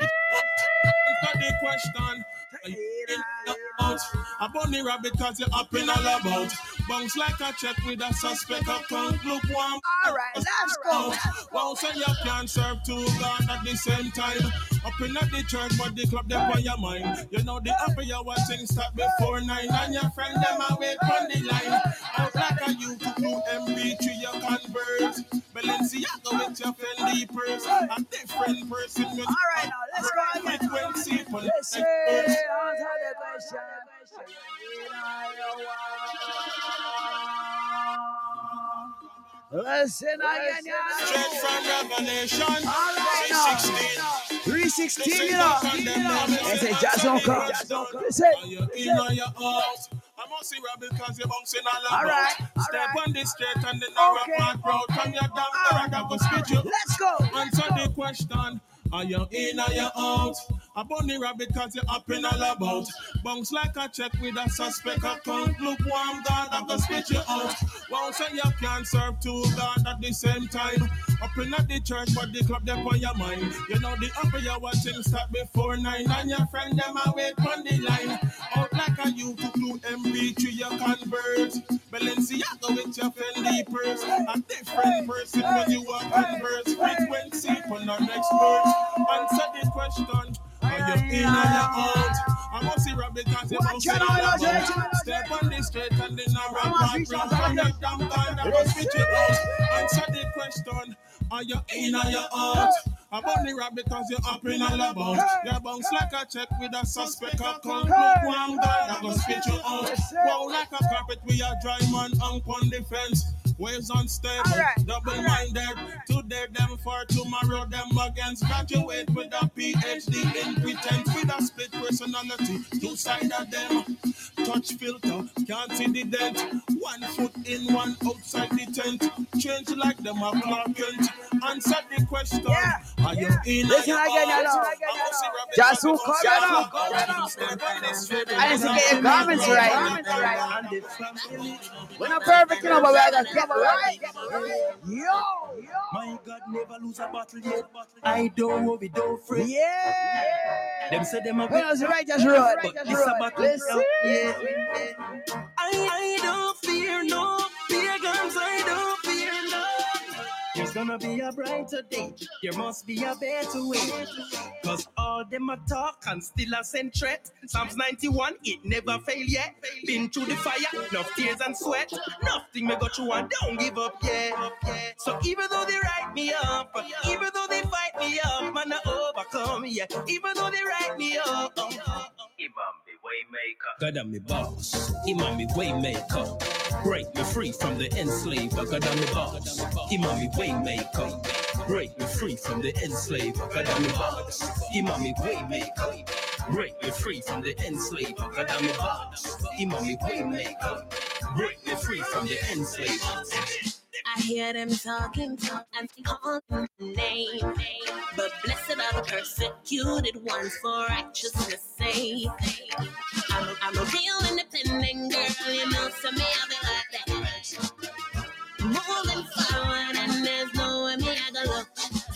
sir. Answer the question. Are you in? I bunny rap because you're up in about. Bounce like a check with a suspect account. Look warm. All right, let's go. Wow, so you can't serve two God at the same time. Up in the church, but the club them on your mind. You know the happy you watching start before nine, and your friend them away on the line. Out like a YouTube MP3 you convert. Balenciaga with your Fendi purse. A different person All right, now let's go again. frequency for Listen, answer the question. Listen again, Straight from Revelation All right, now. 316. 316, you know. They say Jason come. Listen. Are in or you out? I must see Robbie because you're bouncing all All about. right, all Step right. on straight and then I Okay. rap and proud. Come your damn All dog, I go spit you. Let's go. Answer the question. Are you in or you out? A bunny rabbit cause you up in all about. Bounce like a check with a suspect account. Look warm, God, I go spit you out. Won't say you can't serve two God at the same time. Up in at the church, but the club there on your mind. You know the upper you watching start before nine. And your friend them a wait on the line. Out like a you to do MP3 you convert. Balenciaga with your Fendi purse. A different person when you are converse. Frequency next verse. Answer the question. Are you in or you out? I must see Rob because you must see about. Step on the straight and then I my bring from your damn gun. I must switch it out. Answer the question. Are you in or you out? I'm on the rap because you're up in all about. You bounce like a check with a suspect account. Look one guy, I go spit you out. Wow, like a carpet, we are dry man on the fence. Waves unstable, Alright, double minded. Today, them for tomorrow, them against. Graduate with a PhD in pretense, with a split personality. Two side of them. Touch filter, can't see the dent. One foot in, one outside the tent. Change like them a Clark Kent. Answer the question. Yeah, Are you in? Listen again, out? I must see Robbie Just who Robbie up, Robbie come Robbie Step on this straight I need to get your comments right. And the family. We're not perfect, you know, but we're gonna get right. Yo, My God, never lose a battle yet. I don't worry, don't fret. yeah. Them say them a When I was right, just road. but this a battle. Listen. Yeah. I, I don't fear no pagans. I don't fear. There's gonna be a brighter day. There must be a better way. Cause all them a talk and still a send threat. Psalms 91, it never fail yet. Been through the fire, enough tears and sweat. Nothing me go through and don't give up yet. So even though they write me up, even though they fight me up, man, I overcome, yeah. Even though they write me up. Me waymaker. God am me boss. Imam me waymaker. Break me free from the enslaver. God am me boss. Imam me waymaker. Break me free from the enslaver. God am me boss. Imam me waymaker. Break me free from the enslaver. God am me boss. Imam me waymaker. Break me free from the enslaver. I hear them talking, talk and calling my name. But blessed are the persecuted ones for righteousness' sake. I'm a, I'm a real independent girl, you know, so me I be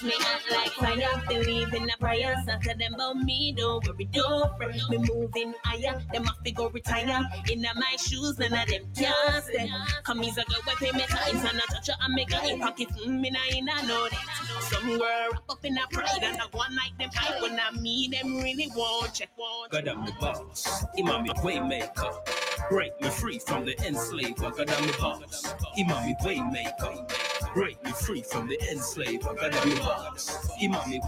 Me act like fire, believe in the prayer. Tell them about me, don't worry, don't fret. Me moving higher, them have to go retire. In my shoes, none of them can't step. Come is a girl, we pay me times and I touch her and make her in pocket. Mm, me nah in a know that. Somewhere wrap up in a pride and I one like them hype when I mean them really want check. God am the boss. Imam me waymaker. Break me free from the enslaver. God am the boss. Imam me waymaker. Break me free from the enslaver. God am the.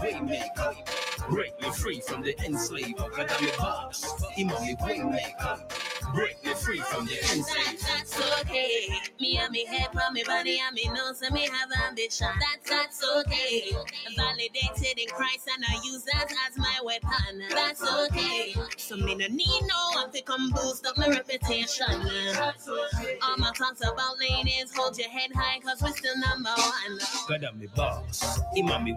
Waymaker. Break me free from the enslaver. God am the boss. Imam me waymaker. Break me free from the enslaver. that's okay. Me and me head on me body and me know so me have ambition. That, that's okay. Validated in Christ and I use that as my weapon. That's okay. So me no need no one to come boost up my reputation. All my thoughts about ladies, hold your head high cause we're still number one. God am the boss. Me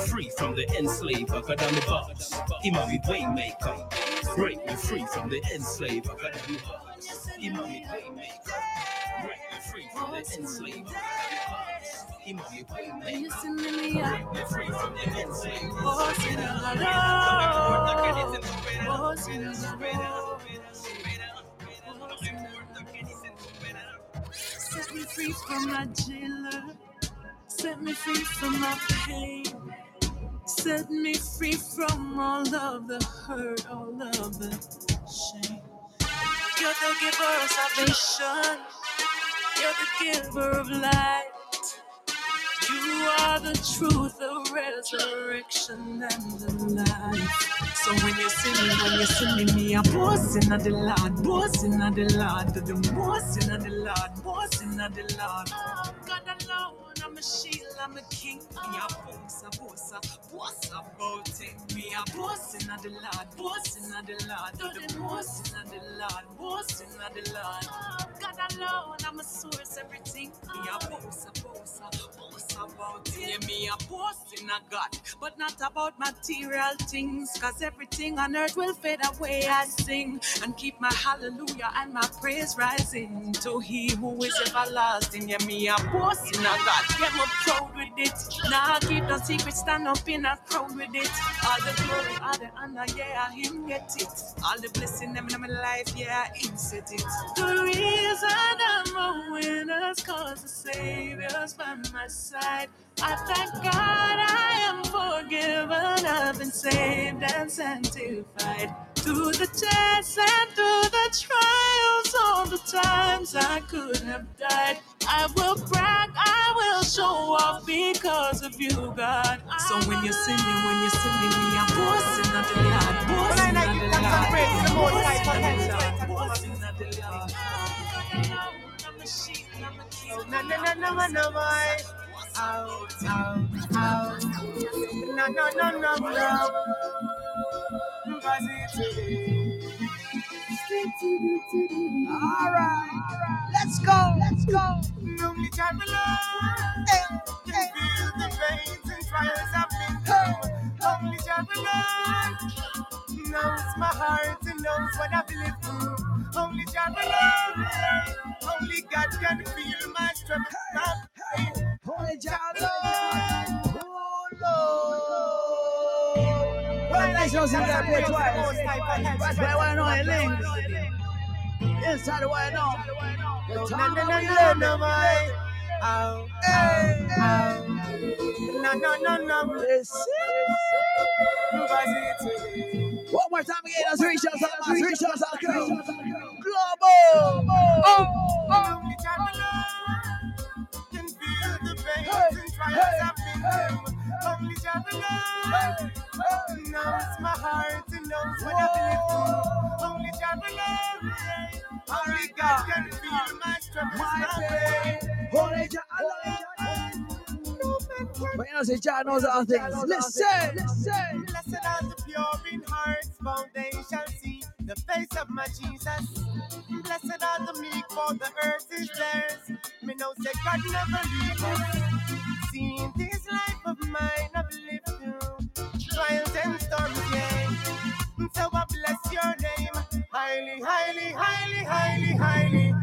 free from the enslaver, cut on the box. Immunity waymaker. Break me free from the enslaver. God am the boss. Imam me free from the enslaver, cut on the box. Immunity waymaker. Break me free from the enslaver. God am the boss. Imam me waymaker. Break me free from the enslaver. God am the boss. Imam me waymaker. Break me free from the enslaver. Cut on the box. Immunity waymaker, set me free from my jailer. Set me free from my pain. Set me free from all of the hurt, all of the shame. You're the giver of salvation. You're the giver of light. You are the truth, the resurrection, and the life. So when you see me, when you see me, me a bossing of the Lord, bossing of the Lord, the bossing the Lord, bossing of the Lord. Oh, God alone. I'm a shield, I'm a king. Me a boss, a boss, a boss about it. Me a boss in the Lord, boss in the Lord. Do the boss in the Lord, boss in the Lord. God alone, I'm a source, everything. Me a boss, about it. Yeah, me a boss in a God, but not about material things. Cause everything on earth will fade away. I sing and keep my hallelujah and my praise rising to He who is everlasting. Yeah, me a boss in a God. Yeah, I'm proud with it. Nah, keep the secret, stand up in a crowd with it. All the glory, all the honor, yeah, Him get it. All the blessing them in my life, yeah, Him set it. The reason I'm a winner's cause the Savior's by my side. I thank God I am forgiven, I've been saved and sanctified. Through the tests and through the trials, all the times I could have died. I will brag, I will show off because of you, God. So when you're singing, when you're singing me, I'm boasting of the Lord, boasting Well, I of give the thanks and praise to the Most Lord, High for boasting heaven, of the earth, Lord, and boasting of the Lord. A king. Oh, no, no, no, no, no. Positive. All right, let's go, let's go. Only time alone can feel the pains and trials I've been through. Only time alone knows my heart and knows what I've lived through. Only time alone, only God can feel my struggle, my pain. Holy Jalo. Oh Lord. Well, nice to see that play twice. That's why I want to know it links. Inside the way now. The No, no, time no, of no, the no, end. Ow, oh, Hey, oh, ow. No, no, no, no. Listen. One more time again. Let's reach out mass. Reach out to the crew. Global. Oh, oh. Only time alone can feel the pains Hey, and trials hey, I've been through. Only alone knows my heart and knows what I've lived through. Only time alone, only God can feel my struggles, My my pain. pain. Holy Jalo. No But you know, say knows all things. Listen, listen. Blessed are the pure in heart, for they shall see the face of my Jesus. Blessed are the meek, for the earth is theirs. Me know say God never leave us. Seeing this life of mine, I've lived through trials and storms, yeah. So I bless your name, highly, highly, highly, highly, highly.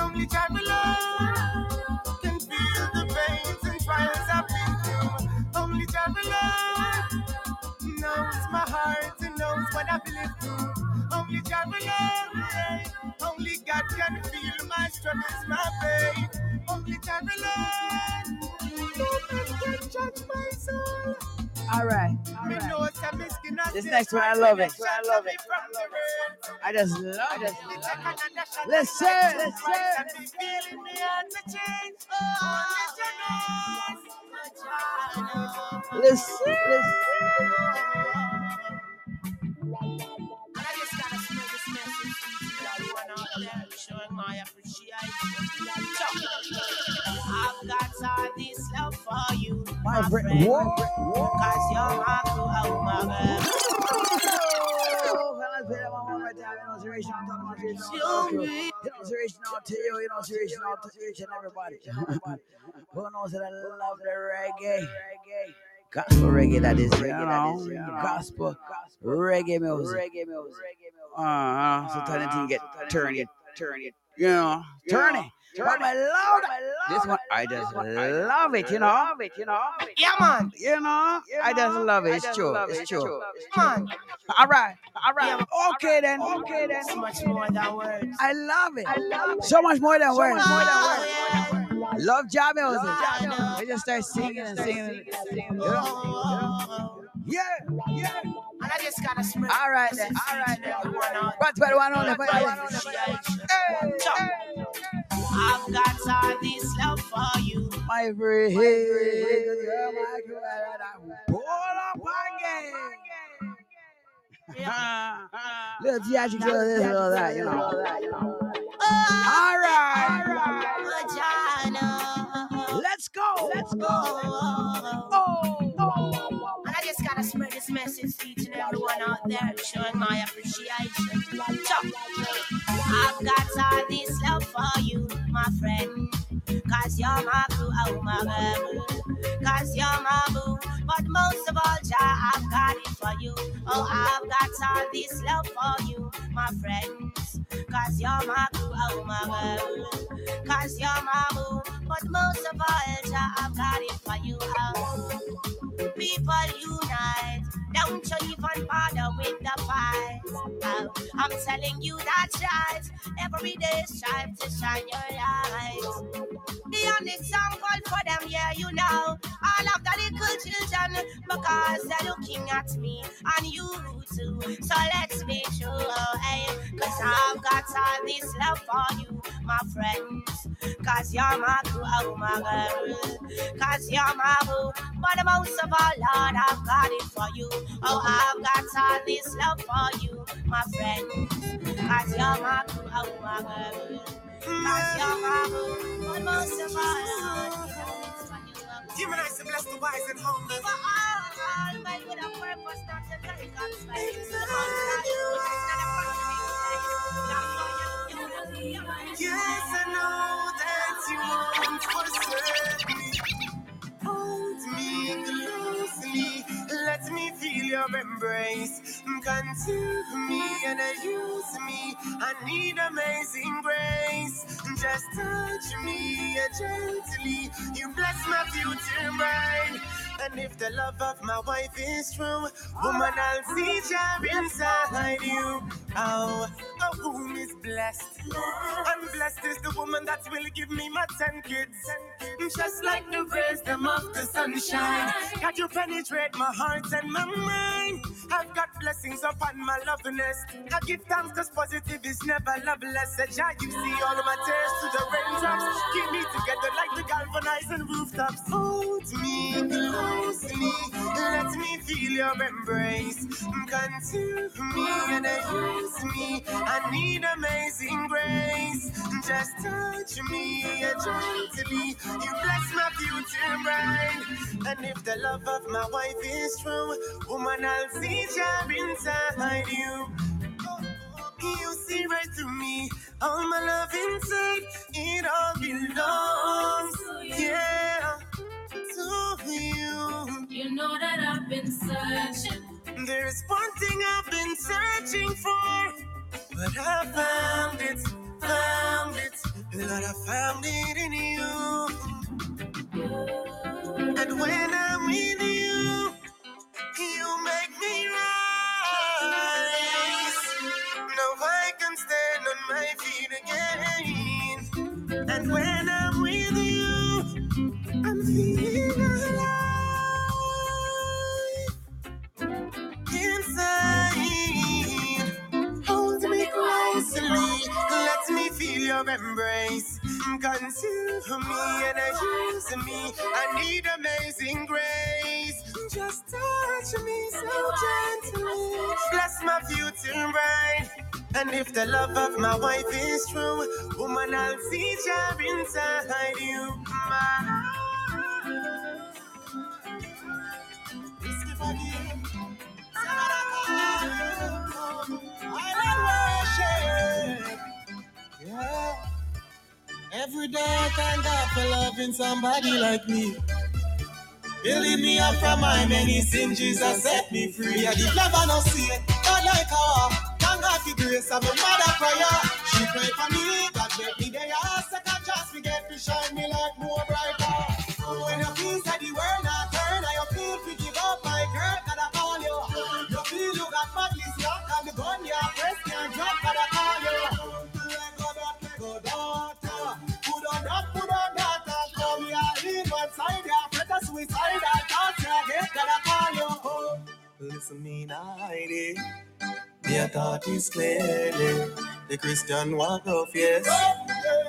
Only God alone can feel the pains and trials I've been through. Only God alone knows my heart and knows what I've lived through. Only God alone, only God can feel my struggles, my pain. Only God alone, All right, all Me right. know some miskin and This next one, I love it. shot love it. from the rain. I just love it. Me take another Listen, listen. twice and be feeling me heart to change. Oh, let you know. Listen, listen. I just gotta spread this message to everyone out there, showing my appreciation. For you, My my friend. friend, Whoa. cause you're my crew, oh my girl. Fellas, play that one more time. You know, serious now, talking about serious now, talking about- You know, serious now to you. You know, serious now to each and everybody. Who knows that I love the reggae? Gospel reggae, that is, you know, gospel reggae music. Uh, so tiny thing get turn it, turn it, you know, turn it. But my lord, this one I just love it, you know, you know, Yeah, man. you know, I just love it. It's true, it's true. Man, All right, all right, okay then, okay then. it's much more than words. I love it. I love it. So much more than words. Oh, yeah. Love job music. I know. We just start singing and singing. You know? Oh. Yeah, yeah. And I just gotta spread All right then. All right then. But but one on the my fire. appreciation. Hey, hey. I've got all this love for you. My friend, girl, and pull up again. Little theatrics, little this, little that, you know. All right, all right. Let's go. Let's go. Oh. I spread this message to each and everyone out there, showing my appreciation. So, I've got all this love for you, my friend. Cause you're my boo, oh my girl. Cause you're my boo. But most of all, Jah, I've got it for you. Oh, I've got all this love for you, my friends. Cause you're my boo, oh my girl. Cause you're my boo. But most of all, Jah, I've got it for you. Oh. People unite. Don't you even bother with the fight. Oh, I'm telling you that's right. Every day strive to shine your light. The only example for them, yeah, you know. All of the little children, because they're looking at me and you too. So let's be true, hey. Cause I've got all this love for you, my friends. Cause you're my crew, oh my girl. Cause you're my boo. But the most of all, Lord, I've got it for you. Oh, I've got all this love for you, my friends. Cause you're my oh my girl. Cause you're my boo. But most of all, Lord, I've got it for you. Humanize and bless the wise and humble. for all, all made with a purpose, not to take on space. The mountain, which is not a Yes, I know that you won't forsake me. Let me feel your embrace. Consume me and use me. I need amazing grace. Just touch me gently. You bless my future mind. And if the love of my wife is true, woman, I'll see joy inside you. Oh, a womb is blessed. And blessed is the woman that will give me my ten kids. Just like the wisdom of the sunshine. That you penetrate my heart and my mind. I've got blessings upon my loveliness. I give thanks cause positive is never loveless. A joy you see all of my tears to the raindrops. Keep me together like the galvanizing rooftops. Hold me closely. Let me feel your embrace. Consume me and use me. I need amazing grace. Just touch me gently. You bless my future bride. And if the love of my wife is true, woman, I'll see joy inside you. You see right through me, all my love inside, it all belongs, yeah, to you. You know that I've been searching. There's one thing I've been searching for, but I found it, found it, Lord, I found it in you. And when I'm with you, you make me rise. Now I can stand on my feet again. And when your embrace. Consume me and use me. I need amazing grace. Just touch me so gently. Bless my future bride. And if the love of my wife is true, woman, I'll see joy inside you. My Every day I thank God for loving somebody like me. Building me up from my many sins, Jesus set me free. I did never no see it, God like how Thank God for grace of a mother prayer. She prayed for me, God make me there. Second chance we get to shine me like more Listen me nighty. Their thought is clearly the Christian walk of yes.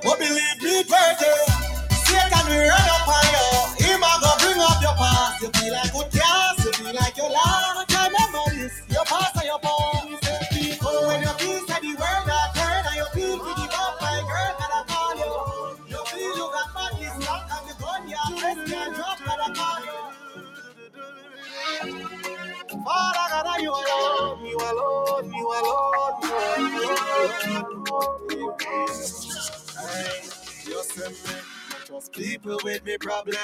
What believe me, perfect. Satan will run up on you. Him a go bring up your past. You feel like good gas. You feel like your last. you alone, you alone, you alone, you alone. Hey, you see me, just people with me problem.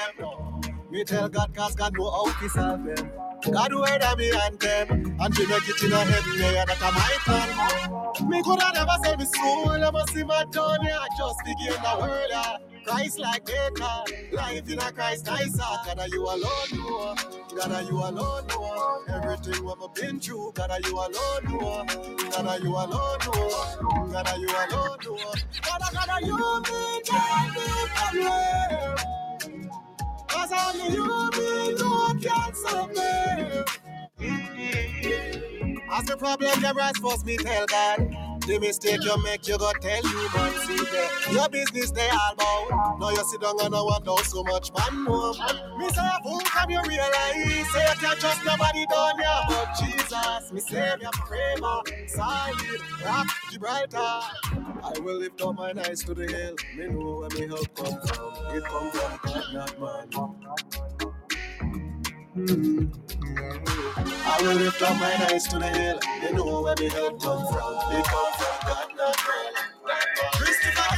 Me tell God, cause God know how to solve them. God word of me and them, and to make it in a heaven, yeah, that I my plan. Me coulda never sell me soul, I must see my journey. I just begin the world, yeah. Christ like data, life in a Christ nicer. God, are you alone know, God, you alone know. Everything we've been through, God, you alone know. God, you alone know. God, you alone know. God, God, you me, God, me, God, Cause only you me know can save me. As the problem them rise first, me tell God. The mistake you make, you go tell you man see there. Your business they all bout. Now you sit down and I wonder so much man more. Me say, who can you realize? Say you can't trust nobody down here but Jesus. Me savior forever, solid, rock, Gibraltar. I will lift up my eyes to the hill. Me know where me help come from. It come from God, not man. Mm. I will lift up my eyes to the hill. You know where the help come from. It come from God, not man. Christopher,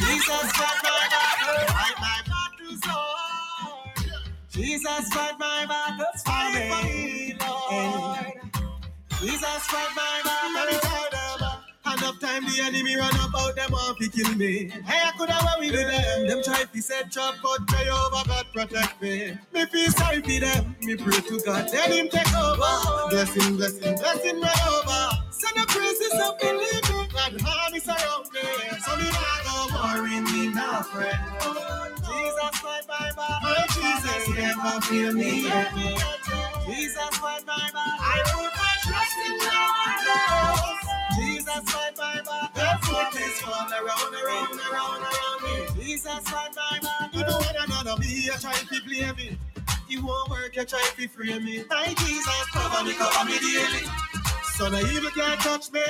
Jesus fight my battle, fight my battles, Lord. Jesus fight my battles for me, Lord. Jesus fight my battle. Enough time the enemy run about them want to kill me. Hey, I could have we with them. Them try to set trap, but Jehovah God protect me. Me feel sorry for them. Me pray to God, let Him take over. Blessing, blessing, blessing right over. Send the praises up in living. God, army surround me. So me not go worry me now, friend. Jesus fight my battle. My oh, Jesus never feel me. Jesus fight my battle. I put my trust in else. Jesus my back. That foot is fall around, around, around, around me. Jesus my back. You know what another me, you try to play me. You won't work, you try to free me. My Jesus cover me, cover me daily. So the evil can't touch me.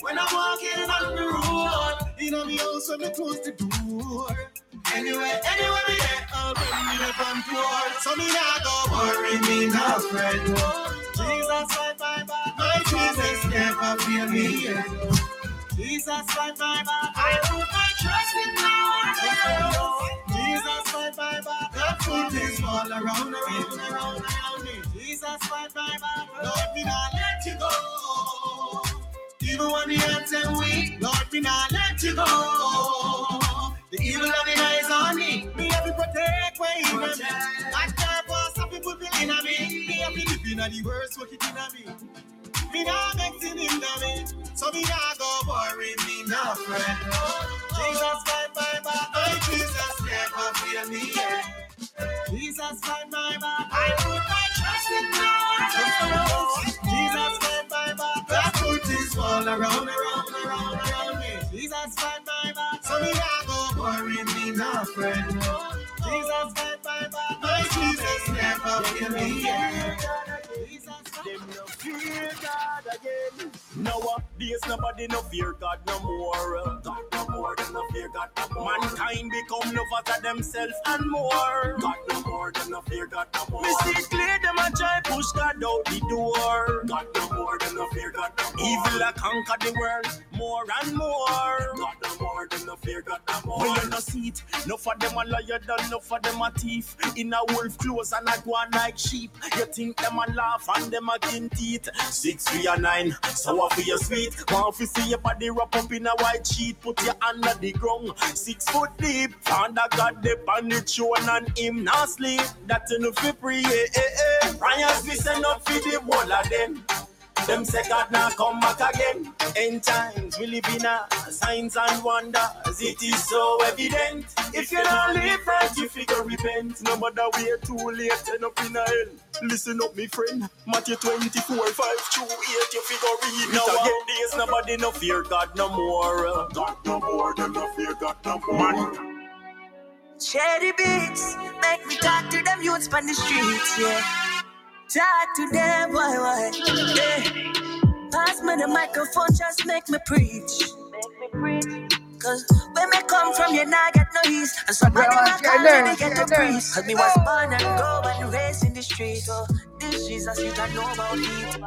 When I'm walking on the road, in my house when I close the door. Anywhere, anywhere we get, I'll bring me the front door. So me not go worry me, no friend. Jesus my back. My Jesus never feel me yet. Jesus my back. I put my trust in else. Jesus my back. The foot is all around, around, around, around me. Jesus my back. Lord, me not let you go. Even when the anthem weak, Lord, me not let you go. The evil of the eyes on me. Me have to protect where you me. That purpose of people in me. Me have to live in the worst it in me. Me not mixing in me. So me not go worry me no friend. Jesus fight my. My Jesus never fear me yet. Jesus fight my back. I put my trust in God. Jesus fight my back. That foot is all around, around, around, around me. Jesus fight my back. So me not go worry me no friend. Jesus fight my. My Jesus never fear me yet. Fear God again. Nowadays nobody no fear God no more. God no more, them no fear God no more. Mankind become lovers of themselves and more. God no more, them no fear God no more. Me see clear them a try push God out the door. God no more, them no fear God no more. Evil a conquer the world more and more. God no more, them no fear God no more. When you no see it, no for them a liar than no for them a thief. In a wolf clothes and a go on like sheep. You think them a laugh and them a kin teeth. Six three and nine, sour for your sweet. Want to see your body wrap up in a white sheet. Put your hand under the ground, six foot deep. Father God the on the throne and him not sleep. That enough for pray, eh, eh, eh. We send up for the whole of them. Them say God now come back again. End times we live in a signs and wonders. It is so evident. If you don't live right, you figure repent. No matter where too late, end up in a hell. Listen up, me friend. Matthew 24, 5 through 8, you figure read now again. Days nobody no fear God no more. God no more, them no fear God no more. Man, Cherry beats, make me talk to them youths on the streets, yeah. Talk to them, why, why, yeah. Pass me the microphone, just make me preach. Cause when me come from, you nah get no ease. And somebody Bro, not get call there, me, they get get a priest. Cause me was born and grow and raised in the street. Oh, this Jesus you don't know about it.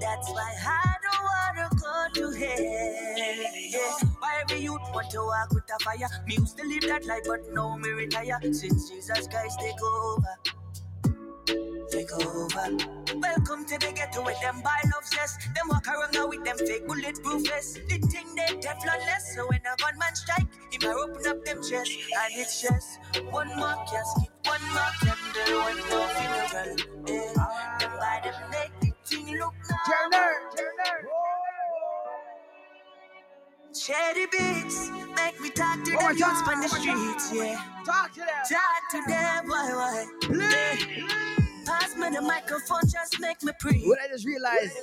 That's why I don't wanna go to hell. Yeah. Why every youth want to walk with a fire? Me used to live that life, but now me retire. Since Jesus Christ take over. Take over. Welcome to the ghetto with them by love zest. Them walk around now with them fake bulletproof vests. The thing they Teflonless, so when a gunman strike, he might open up them chest. And it's just one more casket, one more candle, one more funeral. Yeah. Them by them make the thing look Turner, normal. Cherry beats make me talk to oh One more the youths on the oh one streets, yeah. Talk to them. Talk to them, why, why? Yeah. Pass me the microphone, just make me preach. What I just realized,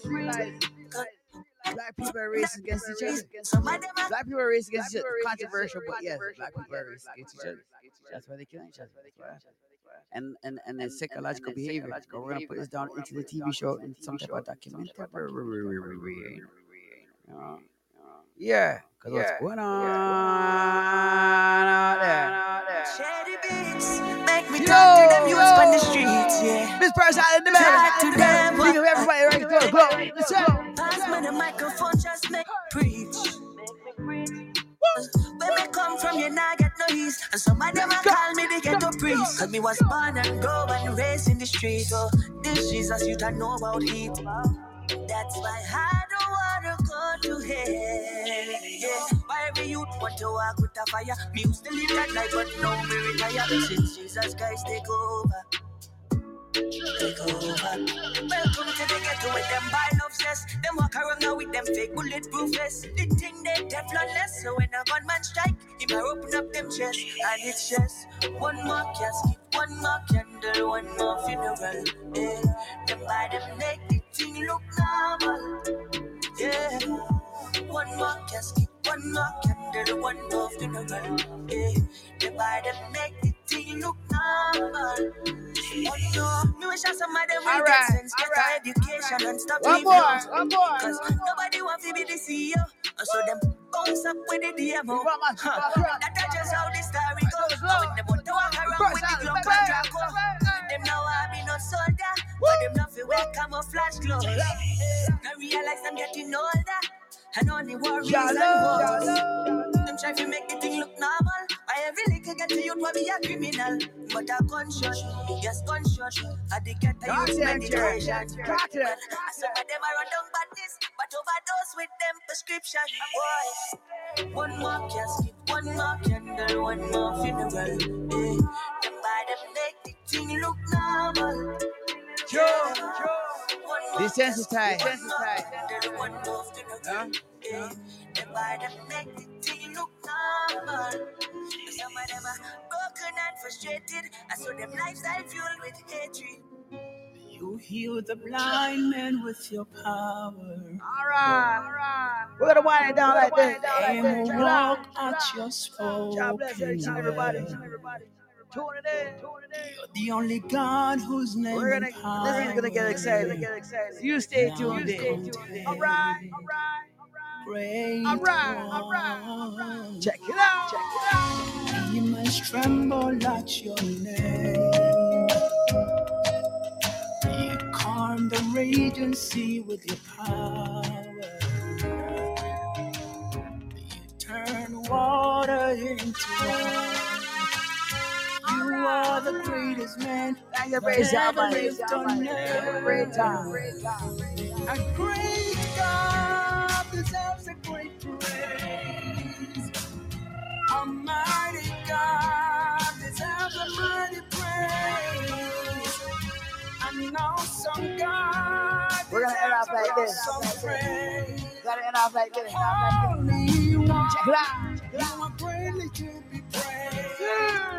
black people are racist against each other. Some of them are Black people are racist against each other. Controversial, but yes, black people are racist against each other. That's why they kill each other. And and and then psychological behavior. We're gonna put this down into the TV show in some type of documentary. Yeah, because what's going on out there? Shady beats make me Yo, talk to them youths on the yo. streets, yeah. This person in the Talk to them, middle. Think of everybody right there. Go. Let's go. Pass me the microphone, just make me preach. Where me come from, you not get no ease. And some of them a call me the ghetto priest. Cause me was born and grow and raised in the street. Oh, this Jesus you don't know about heat. That's why I don't wanna go to hell. Yeah. Why every youth want to walk with a fire? Me used to live that life, but now me retire. Since Jesus Christ take over. Take over. Welcome to the ghetto with them by love zest. Them walk around now with them fake bulletproof vests. The thing they Teflonless, so when a gunman strike, he might open up them chest. And it's just one more casket, one more candle, one more funeral. Yeah. Them by them make the thing look normal. Yeah. One more casket, one more candle, one more funeral. Yeah. Them by them make the thing look normal. Oh no, me wish I some of them will All get right, sense, get all a right, education and stop One more, one more. Cause nobody want to be the CEO. And so them bounce up with the DMO. One more, Huh. one more. That's just how the story goes. Let's go. When them want to walk around with the baby. and Draco. Them now I no soldier. But them not fi wear camouflage clothes. I realize I'm getting older. And only worries Y'all and y'all. Them try to make the thing look normal. I every little get to youth will be a criminal. But a gunshot, yes, gunshot. I did get a to youth medication. Talk to them. Well, Some of them are run down badness, but overdose with them prescription. Boy, one more casket, one more candle, one more funeral. Eh. Them by them make the thing look normal. Joe, One more Desensitize. casket, one more candle, one more funeral. Huh? Them by them make look. Some of them are broken and frustrated. I saw them lifestyle fueled with hatred. You heal the blind man with your power. All right, all right. We're gonna wind it down like this. And walk out. at your God bless spoken each and everybody. Word. Tune it in. Tune it in. You're the only God whose name We're gonna. and This is gonna get power excited. Get excited. You stay tuned in. All right. All right. Great All right. All right. All right. Check it out. Check it out. Demons tremble at your name. You calm the raging sea with your power. You turn water into wine. You are the greatest man. Thank you, praise God, Ever lived on earth. A great God deserves a great praise. A mighty God deserves a mighty praise. An awesome God. We're gonna end off like this. deserves awesome praise. Gotta end off like this. Only one. Check it out. You are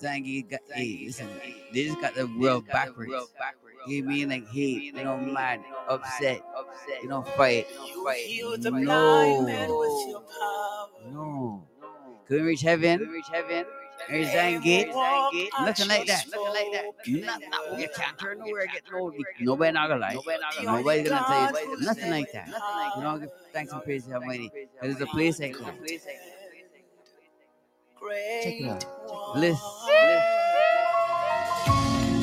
Zangy got, listen, they just got the world backwards. He mean like hate, you know, mad, upset, you know, fight, fight. Blind man with No, your power. no. Can we reach heaven? Reach heaven? Reach Zion gate? Nothing like that. Nothing like that. Nothing. You can't turn nowhere. Get no. Nobody not gonna lie. Nobody's gonna tell you nothing like that. You don't thanks and praise to Almighty. There's a place like that. Check it out. Bliss. Bliss.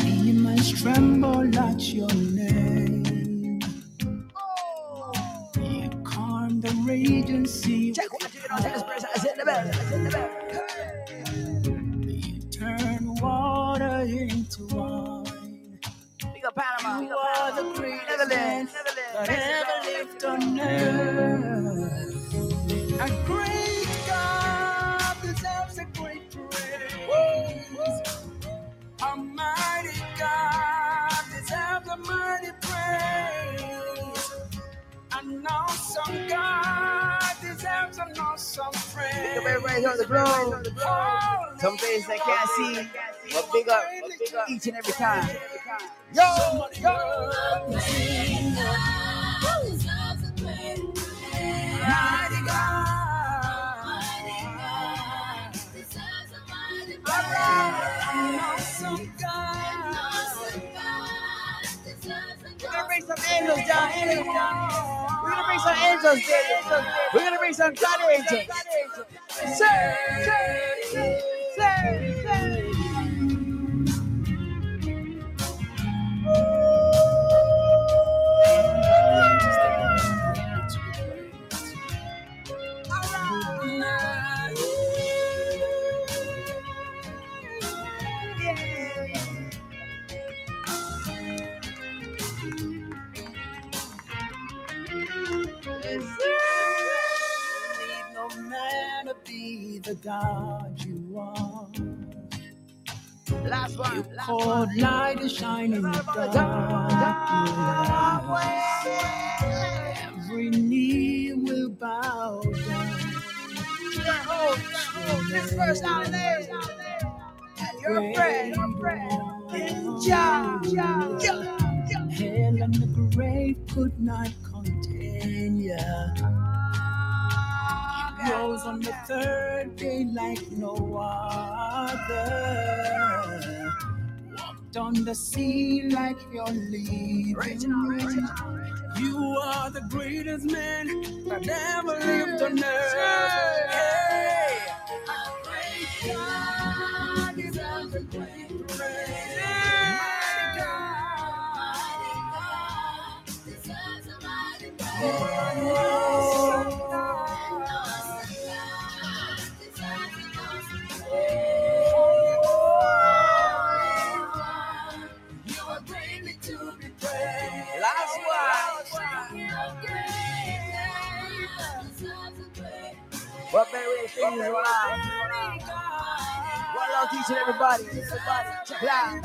Demons tremble at your name. You calm the raging sea. Check what you know. Check this person. I said the bell. I said the bell. You turn water into wine. Big up Panama. Big You up are Panama. the greatest Netherlands. man Netherlands. that ever lived on earth. A praise. An awesome God deserves an awesome Big up everybody on the globe. Some things they can't see, but big up, big up each and every time. Yo, yo. Mighty God. Mighty God, deserves a great name. An awesome God. Bring some angels down. Angels. We're gonna bring some angels down. We're gonna bring some God angels. Say, say, say, say, the God you are. Last one. Last Called one. light to shine in the dark. Every knee will bow down. This first out there. Your friend, your friend. Ja, ja, ja. Hell and the grave could not contain ya. You rose on the third day like no other. Walked on the sea like you're leaving. You are the greatest man that ever lived on earth. Hey, a great God deserves praise. Mighty You What better way to see you around? What love teaching everybody? Check it out.